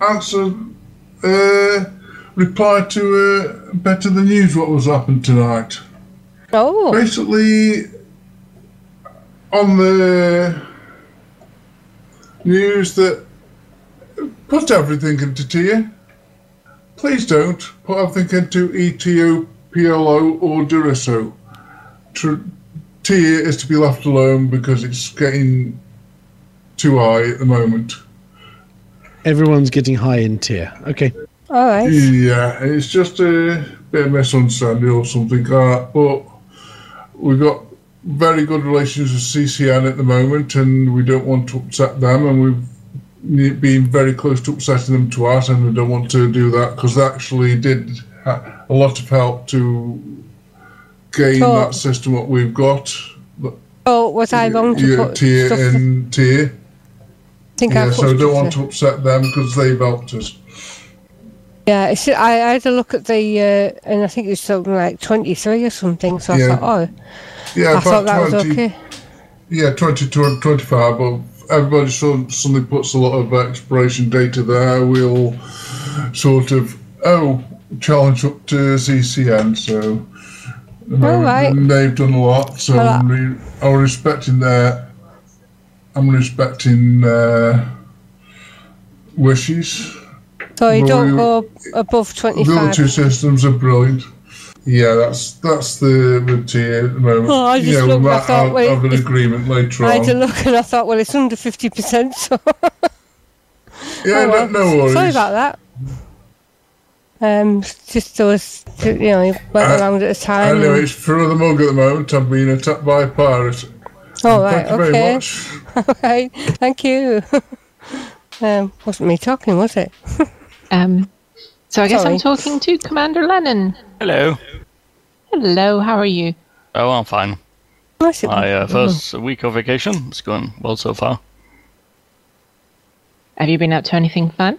answer, uh, reply to a bit of the news what was happened tonight. Oh, Basically, on the news that put everything into tier. Please don't put everything into ETO, PLO, or Duriso. Tr- tier is to be left alone because it's getting too high at the moment. Everyone's getting high in tier. Okay. All right. Yeah, it's just a bit of misunderstanding or something like that. But we've got very good relations with CCN at the moment, and we don't want to upset them, and we've been very close to upsetting them to us, and we don't want to do that because they actually did a lot of help to gain So- that system what we've got. Oh, was I wrong to Yeah, put tier stuff? in tier. Think Yeah, put so I don't want to upset them because they've helped us. Yeah, it's, I, I had a look at the, uh, and I think it was something like 23 or something, so Yeah. I thought, oh, Yeah, I thought that was okay. Yeah, 22 and 25, but everybody sud- suddenly puts a lot of expiration data there. We'll sort of, oh, challenge up to CCN, so the All right. they've done a lot, so Well, I'm, re- I'm respecting their, I'm respecting their wishes. So you don't go above 25. The other two systems are brilliant. Yeah, that's that's the tier at the moment. Oh, I just yeah, looked, I thought, have, wait, have an agreement later on. I had a look and I thought, well, it's under 50%, so. Yeah, Oh, well. no, no worries. Sorry about that. Um, just those, you know, you went Uh, around at a time. Anyway, it's through the mug at the moment. I'm being attacked by a pirate. Oh, right, Thank you very okay. much. okay, thank you. um, wasn't me talking, was it? Um, so I guess I'm talking to Commander Lennon. Hello. Hello, how are you? Oh, I'm fine. Nice of My you. uh, first week of vacation It's going well so far. Have you been up to anything fun?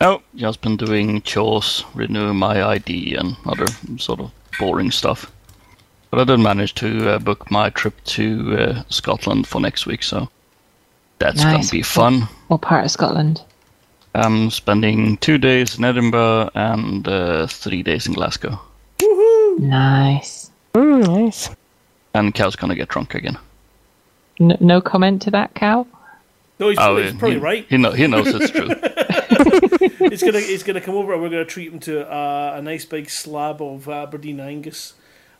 Oh, just been doing chores, renewing my ID, and other sort of boring stuff. But I did manage to uh, book my trip to uh, Scotland for next week, so that's Nice. gonna be fun. What part of Scotland? I'm spending two days in Edinburgh and uh, three days in Glasgow. Nice. Mm, nice. And Cal's gonna get drunk again. No, no comment to that, Cal? No, he's Oh, probably, he's probably he, right. He, know, he knows it's true. he's gonna he's gonna come over and we're gonna treat him to uh, a nice big slab of Aberdeen Angus,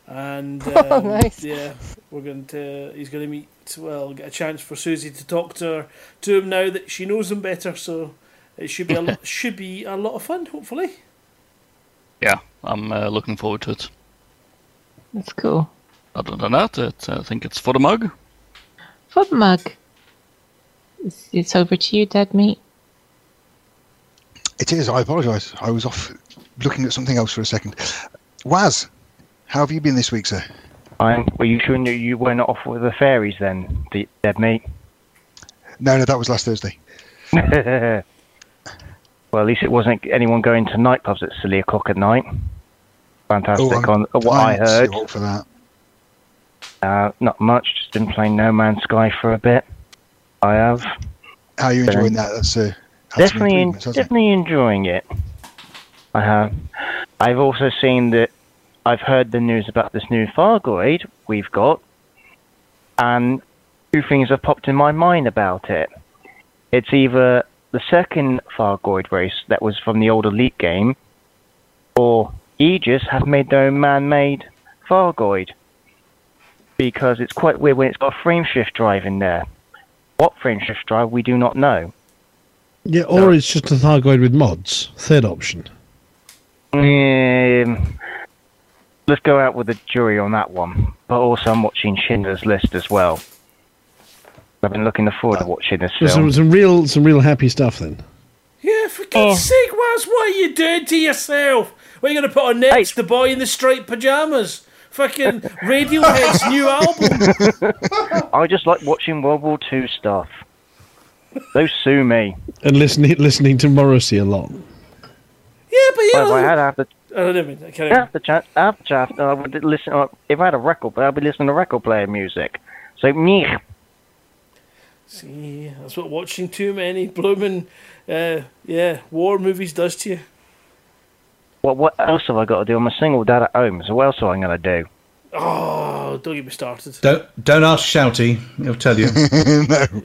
and um, Oh, nice. yeah, we're going to he's gonna meet well get a chance for Susie to talk to her to him now that she knows him better. So it should be a lot, should be a lot of fun. Hopefully, yeah, I'm uh, looking forward to it. That's cool. Other than that, it, I think it's for the mug. For the mug. It's, it's over to you, dead meat. It is. I apologise. I was off looking at something else for a second. Waz, how have you been this week, sir? Fine. Were you sure you- you weren't off with the fairies then, dead Meat? No, no, that was last Thursday. well, at least it wasn't anyone going to nightclubs at silly o'clock at night. Fantastic Oh, on what I heard. for that. Uh, not much. Just been playing No Man's Sky for a bit. I have. How are you Been- enjoying that? That's some definitely, en- improvements, it? definitely enjoying it. I have. I've also seen that. I've heard the news about this new Fargoid we've got, and two things have popped in my mind about it. It's either the second Fargoid race that was from the old Elite game, or Aegis have made their own man-made Fargoid. Because it's quite weird when it's got a frame shift drive in there. What frame shift drive we do not know. Yeah, or it's just a Thargoid with mods. Third option. Um, let's go out with a jury on that one. But also, I'm watching Schindler's List as well. I've been looking forward to watching this So some, film. some real, some real happy stuff then. yeah. For God's oh. sake, Waz, what are you doing to yourself? What are you gonna put on next? The boy in the striped pajamas. Fucking Radiohead's new album. I just like watching World War II stuff. Don't sue me. And listening, listening to Morrissey a lot. Yeah, but you Well, if. I had half the, I don't mean, carry on. half the chance, half the chance, I would listen. If I had a record player, I'd be listening to record player music. So, me. See, that's what watching too many blooming, uh, yeah, war movies does to you. What what else have I got to do? I'm a single dad at home, so what else am I going to do? Oh, don't get me started. Don't don't ask Shouty. He'll tell you. no.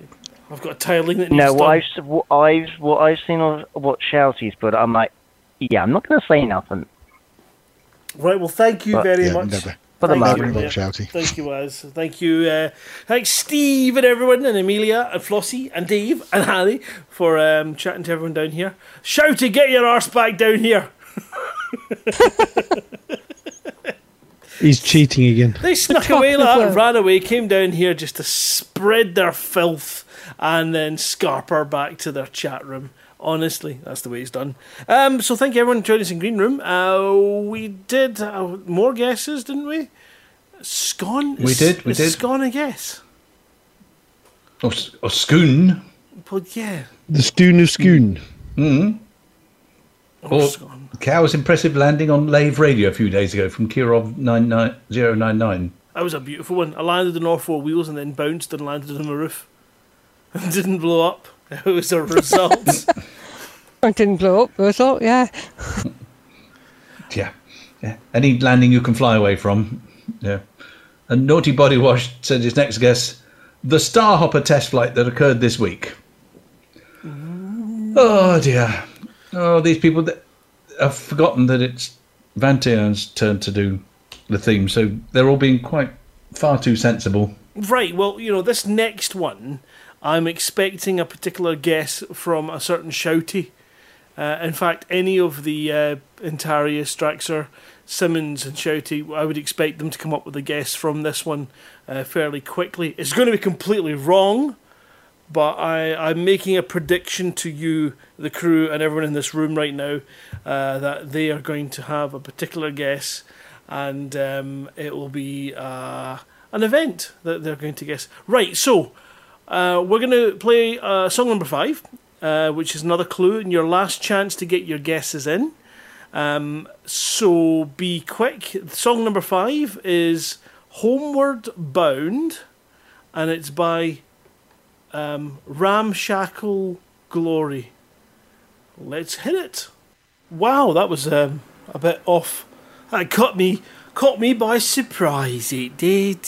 I've got a tiling that needs No, what done. I've what I've what I've seen of what Shouty's put, I'm like, yeah, I'm not going to say nothing. Right, well, thank you But- very Yeah, much. never. For the Thank mug. you, Never yeah. Shouty. Thank you, Az. Thank you. Uh, thanks, Steve and everyone, and Amelia, and Flossie, and Dave, and Harry for um, chatting to everyone down here. Shouty, get your arse back down here. He's cheating again. They snuck away, of the like, ran away, came down here just to spread their filth and then scarper back to their chat room. Honestly, that's the way it's done. Um, so thank you everyone for joining us in Green Room. Uh, we did uh, more guesses, didn't we? Scone. We did, we is did. Scone a guess? Or, s- or Schoon. But yeah. The Stoon of Schoon. Mm. Or Cow's impressive landing on Lave Radio a few days ago from Kirov 99099. That was a beautiful one. I landed on all four wheels and then bounced and landed on the roof. And didn't blow up. It was a result. I didn't blow up, was all, yeah. Yeah. yeah. Any landing you can fly away from. Yeah. And Naughty Body Wash said his next guess the Starhopper test flight that occurred this week. Mm. Oh dear. Oh, these people that have forgotten that it's Van Vantion's turn to do the theme, so they're all being quite far too sensible. Right. Well, you know, this next one, I'm expecting a particular guess from a certain shouty. Uh, in fact, any of the uh, Intarius, Straxer, Simmons, and Shouty, I would expect them to come up with a guess from this one uh, fairly quickly. It's going to be completely wrong, but I, I'm making a prediction to you, the crew, and everyone in this room right now, uh, that they are going to have a particular guess, and um, it will be uh, an event that they're going to guess. Right, so uh, we're going to play uh, song number five, uh, which is another clue, and your last chance to get your guesses in. Um, so be quick. Song number five is Homeward Bound, and it's by um, Ramshackle Glory. Let's hit it. Wow, that was um, a bit off. That caught me, caught me by surprise. It did.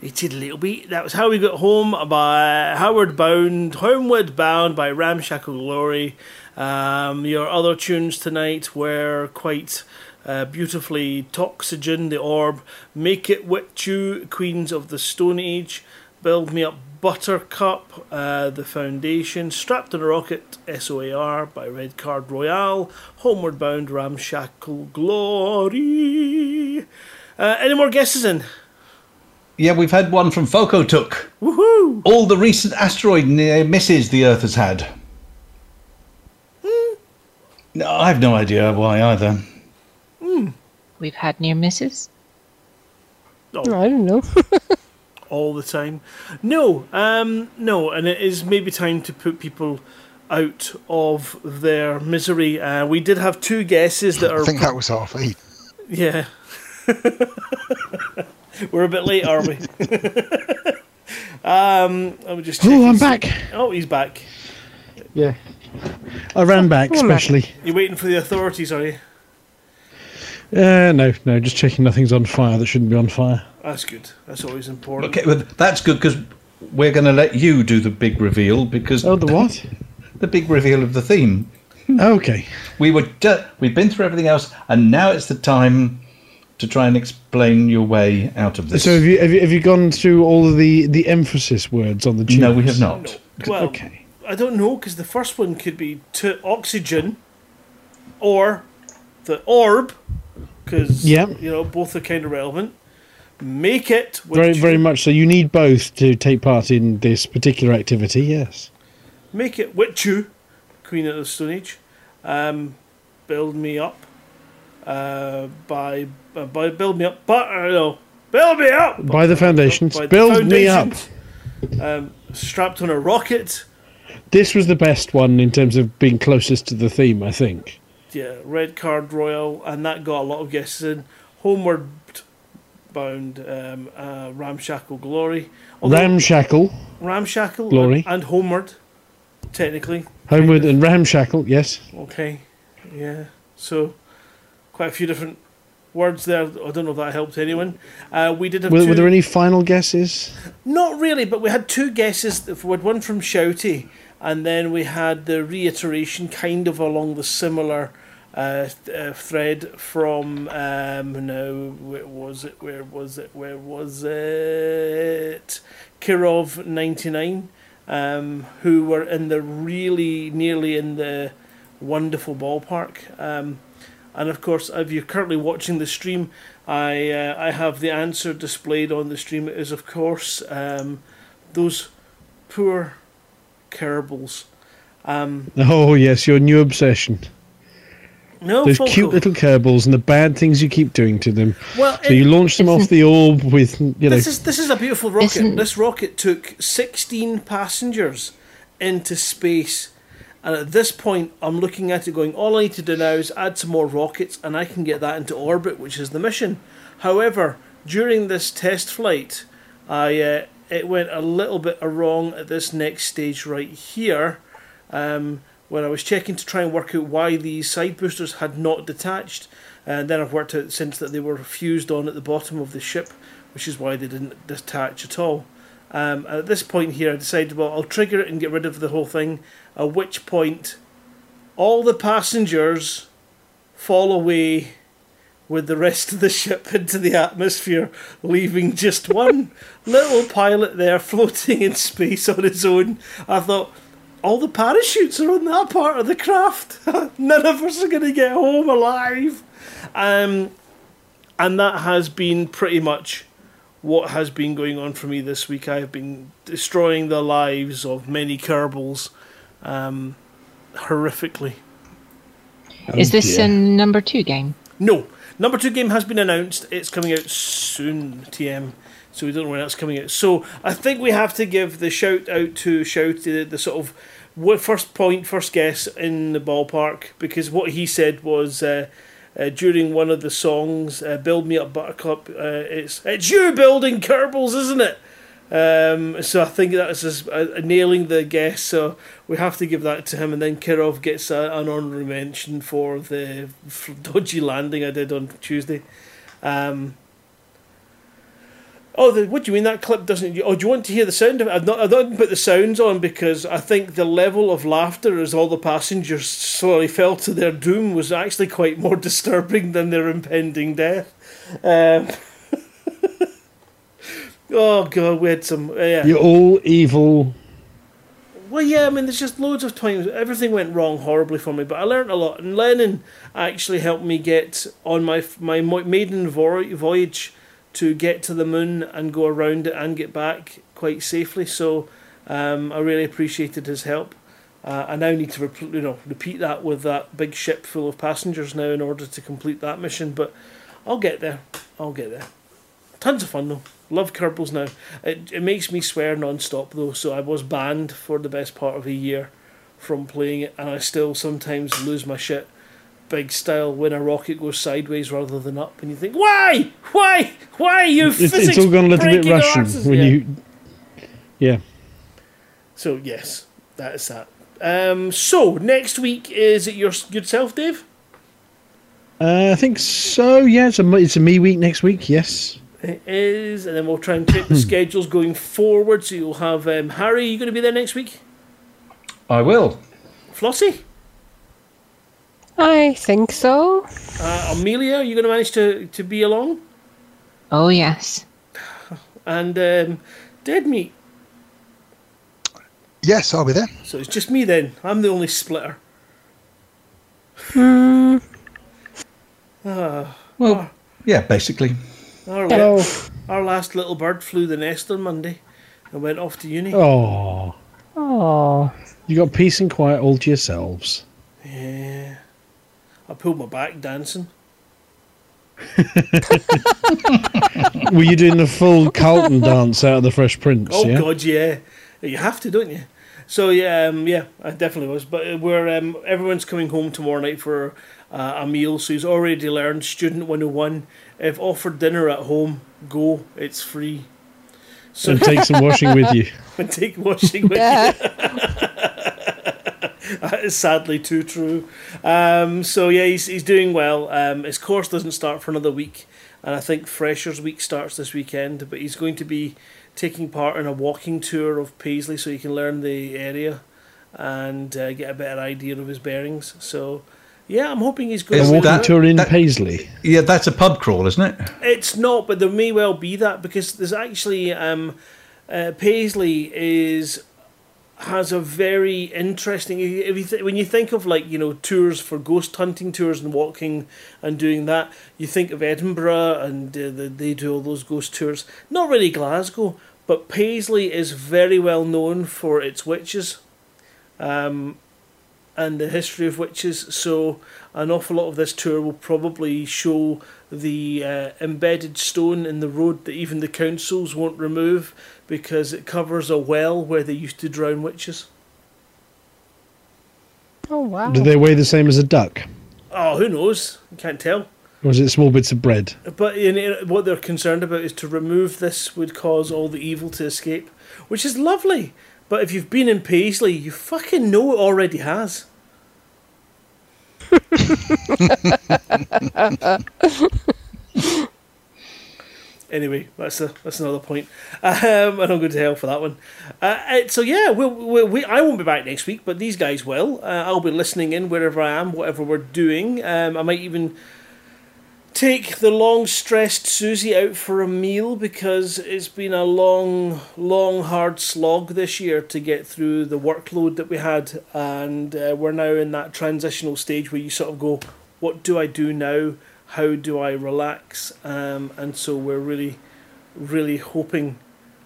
It did a little bit. That was how we got home by Howard Bound, Homeward Bound by Ramshackle Glory. Um, your other tunes tonight were quite uh, beautifully Toxygen, The Orb, Make It With You, Queens of the Stone Age, Build Me Up Buttercup, uh, The Foundation, Strapped on a Rocket, SOAR by Red Card Royale, Homeward Bound, Ramshackle Glory. Uh, any more guesses in? Yeah, we've had one from Foco Took. Woohoo! All the recent asteroid near misses the Earth has had. No, I have no idea why either. We've had near misses. Oh. I don't know. all the time. No, um, no, and it is maybe time to put people out of their misery. Uh, we did have two guesses that are. I think that was half eight. Yeah. We're a bit late, are we? um, I'm just. Oh, I'm back. Oh, he's back. Yeah. I ran back, Come on, especially. You waiting for the authorities, are you? Uh, no, no, just checking nothing's on fire that shouldn't be on fire. That's good. That's always important. Okay, well, that's good because we're going to let you do the big reveal because. Oh, the what? the big reveal of the theme. Okay. We were ju- we've been through everything else, and now it's the time to try and explain your way out of this. So have you, have you have you gone through all of the the emphasis words on the tunes? No, we have not. Well, Okay. I don't know because the first one could be to oxygen, or the orb, because Yeah. you know both are kind of relevant. Make it with Very you- very much so. You need both to take part in this particular activity. Yes. Make it with you, Queen of the Stone Age. Um, build me up. Uh, by by build me up, but uh, no, build me up By the foundations. By the Build me up. Um, strapped on a rocket. This was the best one in terms of being closest to the theme, I think. Yeah, red card royal, and that got a lot of guesses in. Homeward bound, um, uh, ramshackle glory. Although- Ramshackle, ramshackle, Glory. and, and homeward, technically. Homeward, and Ramshackle. Yes. Okay, yeah. So, quite a few different words there. I don't know if that helped anyone. Uh, we did have Were, two, were there any final guesses? not really, but we had two guesses. We had one from Shouty, and then we had the reiteration, kind of along the similar uh, uh, thread from um, no, where was it? Where was it? Where was it? Kirov ninety nine, um, who were in the really nearly in the wonderful ballpark. Um, and of course, if you're currently watching the stream, I uh, I have the answer displayed on the stream. It is of course um, those poor Kerbals. Um, Oh yes, your new obsession. no, Those Falco. cute little Kerbals and the bad things you keep doing to them. Well, so you launch them off the orb with you know. This is this is a beautiful rocket. This rocket took sixteen passengers into space, and at this point, I'm looking at it going. All I need to do now is add some more rockets, and I can get that into orbit, which is the mission. However, during this test flight, I uh, it went a little bit wrong at this next stage right here. Um, when I was checking to try and work out why these side boosters had not detached, and then I've worked out since that they were fused on at the bottom of the ship, which is why they didn't detach at all. Um, at this point here, I decided, well, I'll trigger it and get rid of the whole thing. At which point, all the passengers fall away with the rest of the ship into the atmosphere, leaving just one little pilot there floating in space on his own. I thought, all the parachutes are on that part of the craft. None of us are going to get home alive. Um, and that has been pretty much what has been going on for me this week. I have been destroying the lives of many Kerbals um, horrifically. Is this a number two game? No. Number two game has been announced. It's coming out soon, TM. So we don't know when that's coming out. So I think we have to give the shout out to shout the, the sort of what first point, first guess in the ballpark because what he said was uh, uh, during one of the songs, uh, "Build Me Up, Buttercup." Uh, it's it's you building Kerbals, isn't it? Um, so I think that's just uh, nailing the guess. So we have to give that to him, and then Kirov gets a, an honorary mention for the dodgy landing I did on Tuesday. Um, oh, the, what do you mean that clip doesn't? Oh, do you want to hear the sound of it? I've not, I've not put the sounds on because I think the level of laughter as all the passengers slowly fell to their doom was actually quite more disturbing than their impending death. Um, oh god, we had some. Uh, yeah. You're all evil. Well, yeah, I mean, there's just loads of times everything went wrong horribly for me, but I learned a lot. And Lennon actually helped me get on my my maiden voyage to get to the moon and go around it and get back quite safely. So um, I really appreciated his help. Uh, I now need to you know repeat that with that big ship full of passengers now in order to complete that mission. But I'll get there. I'll get there. Tons of fun though. Love Kerbals now. It, it makes me swear non-stop though, so I was banned for the best part of a year from playing it, and I still sometimes lose my shit big style when a rocket goes sideways rather than up, and you think, why, why, why you It's, physics it's all gone a little bit breaking Russian arses? when Yeah. you. Yeah. So yes, that is that. Um, so next week is it your yourself, Dave? Uh, I think so. Yeah, it's a it's a me week next week. Yes. It is, and then we'll try and take the schedules going forward. So you'll have um, Harry. You going to be there next week? I will. Flossie, I think so. uh, Amelia, are you going to manage to to be along? Oh, yes. And um, Dead Meat. Yes, I'll be there. So it's just me then. I'm the only splitter. Hmm. Ah, Well, yeah, basically. our, Hello. our last little bird flew the nest on Monday and went off to uni. Oh, Oh. you got peace and quiet all to yourselves. Yeah. I pulled my back dancing. Were you doing the full Carlton dance out of the Fresh Prince? Oh yeah. God, yeah. You have to, don't you? So yeah, um, yeah, I definitely was. But uh, we're um, everyone's coming home tomorrow night for uh, a meal. So he's already learned student one hundred and one. If offered dinner at home, go. It's free. So And take some washing with you. and take washing with Yeah. you. that is sadly too true. Um, so yeah, he's he's doing well. Um, his course doesn't start for another week, and I think Freshers Week starts this weekend. But he's going to be taking part in a walking tour of Paisley, so he can learn the area and uh, get a better idea of his bearings. So. Yeah, I'm hoping he's going A to walking win. tour in Paisley. Yeah, that's a pub crawl, isn't it? It's not, but there may well be that because there's actually um, uh, Paisley is has a very interesting. If you th- when you think of like you know tours for ghost hunting tours and walking and doing that, you think of Edinburgh and uh, the, they do all those ghost tours. Not really Glasgow, but Paisley is very well known for its witches. Um, and the history of witches. So, an awful lot of this tour will probably show the uh, embedded stone in the road that even the councils won't remove because it covers a well where they used to drown witches. Oh wow! Do they weigh the same as a duck? Oh, who knows? You can't tell. Or is it small bits of bread? But in, in- what they're concerned about is to remove this would cause all the evil to escape, which is lovely. But if you've been in Paisley, you fucking know it already has. Anyway, that's a, that's another point. Um, and I'm going to hell for that one. Uh, so yeah, we'll, we we I won't be back next week, but these guys will. Uh, I'll be listening in wherever I am, whatever we're doing. Um, I might even take the long stressed Susie out for a meal because it's been a long, long, hard slog this year to get through the workload that we had, and uh, we're now in that transitional stage where you sort of go, "What do I do now? How do I relax?" Um, and so we're really, really hoping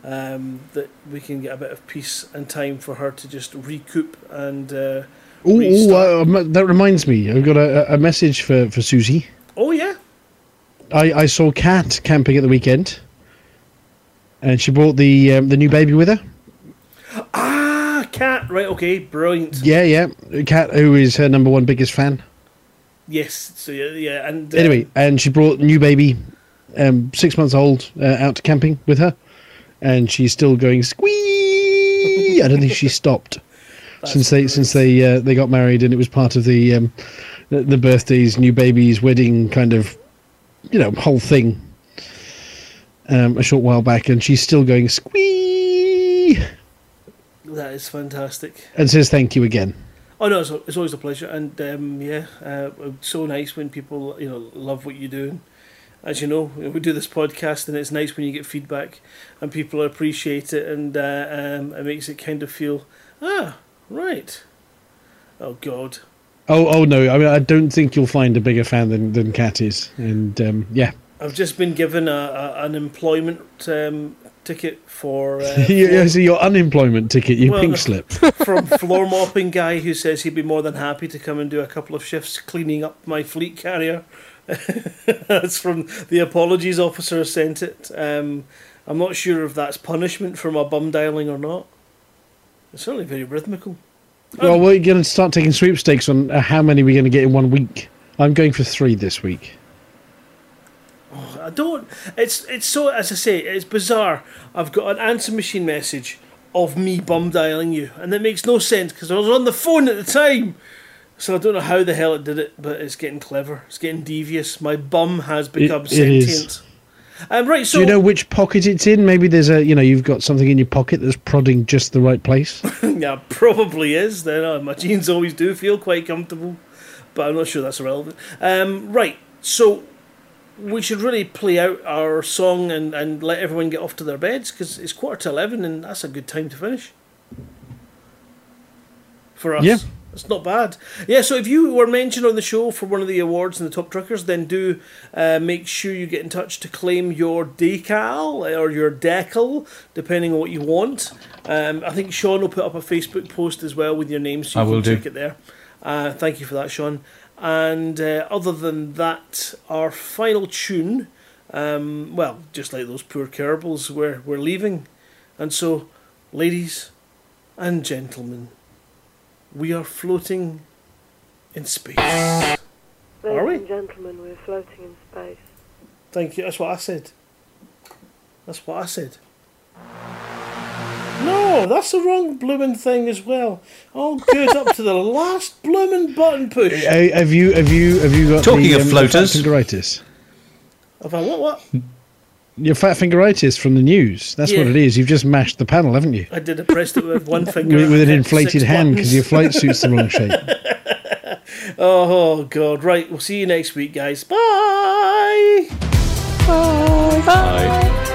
um, that we can get a bit of peace and time for her to just recoup and. Uh, Oh, uh, that reminds me. I've got a, a message for, for Susie. oh yeah. I, I saw Kat camping at the weekend, and she brought the um, the new baby with her. Ah, cat. Right. Okay. Brilliant. Yeah, yeah. Kat, who is her number one biggest fan. Yes. So yeah, yeah. And uh, Anyway, and she brought new baby, um, six months old, uh, out to camping with her, and she's still going squee. I don't think she stopped since they since they uh, they got married, and it was part of the um, the, the birthdays, new babies, wedding kind of you know whole thing. Um, a short while back, and she's still going squee that is fantastic. and says thank you again. Oh no, it's, it's always a pleasure, and um, yeah, uh, it's so nice when people you know love what you do. As you know, we do this podcast, and it's nice when you get feedback and people appreciate it, and uh, um, it makes it kind of feel ah right. Oh God, Oh, oh no! I mean, I don't think you'll find a bigger fan than than Kat is, and um, yeah, I've just been given a, a an employment um, ticket for uh, you see your unemployment ticket, you Well, pink slip. from floor mopping guy who says he'd be more than happy to come and do a couple of shifts cleaning up my fleet carrier. that's from the apologies officer sent it. Um, I'm not sure if that's punishment for my bum dialing or not. It's certainly very rhythmical. Well, we're going to start taking sweepstakes on uh, how many we're going to get in one week. I'm going for three this week. I don't. It's it's so as I say, it's bizarre. I've got an answer machine message of me bum dialing you, and that makes no sense because I was on the phone at the time. So I don't know how the hell it did it, but it's getting clever. It's getting devious. My bum has become it is. sentient. Um, right, so Do you know which pocket it's in? Maybe there's a, you know, you've got something in your pocket that's prodding just the right place. yeah, probably is. Then uh, my jeans always do feel quite comfortable, but I'm not sure that's relevant. Um, right, so we should really play out our song and, and let everyone get off to their beds because it's quarter to eleven and that's a good time to finish for us. Yeah. It's not bad. Yeah, so if you were mentioned on the show for one of the awards in the top truckers, then do uh, make sure you get in touch to claim your decal or your decal, depending on what you want. Um, I think Sean will put up a Facebook post as well with your name, so you I can will do. it there. Uh, thank you for that, Sean. And uh, other than that, our final tune, um, well, just like those poor Kerbals, we're, we're leaving. And so, ladies and gentlemen, we are floating in space. Are Ladies we? and gentlemen, we're floating in space. Thank you. That's what I said. That's what I said. No, that's the wrong blooming thing as well. Oh, good, up to the last blooming button push. Uh, have you have you have you got Talking the, of um, floaters. fat fingeritis? Have I what? What? Your fat fingeritis from the news. That's what it is. You've just mashed the panel, haven't you? I did it pressed it with one finger. With, with an inflated hand because your flight suit's the wrong shape. Oh God! Right, we'll see you next week, guys. Bye. Bye. Bye.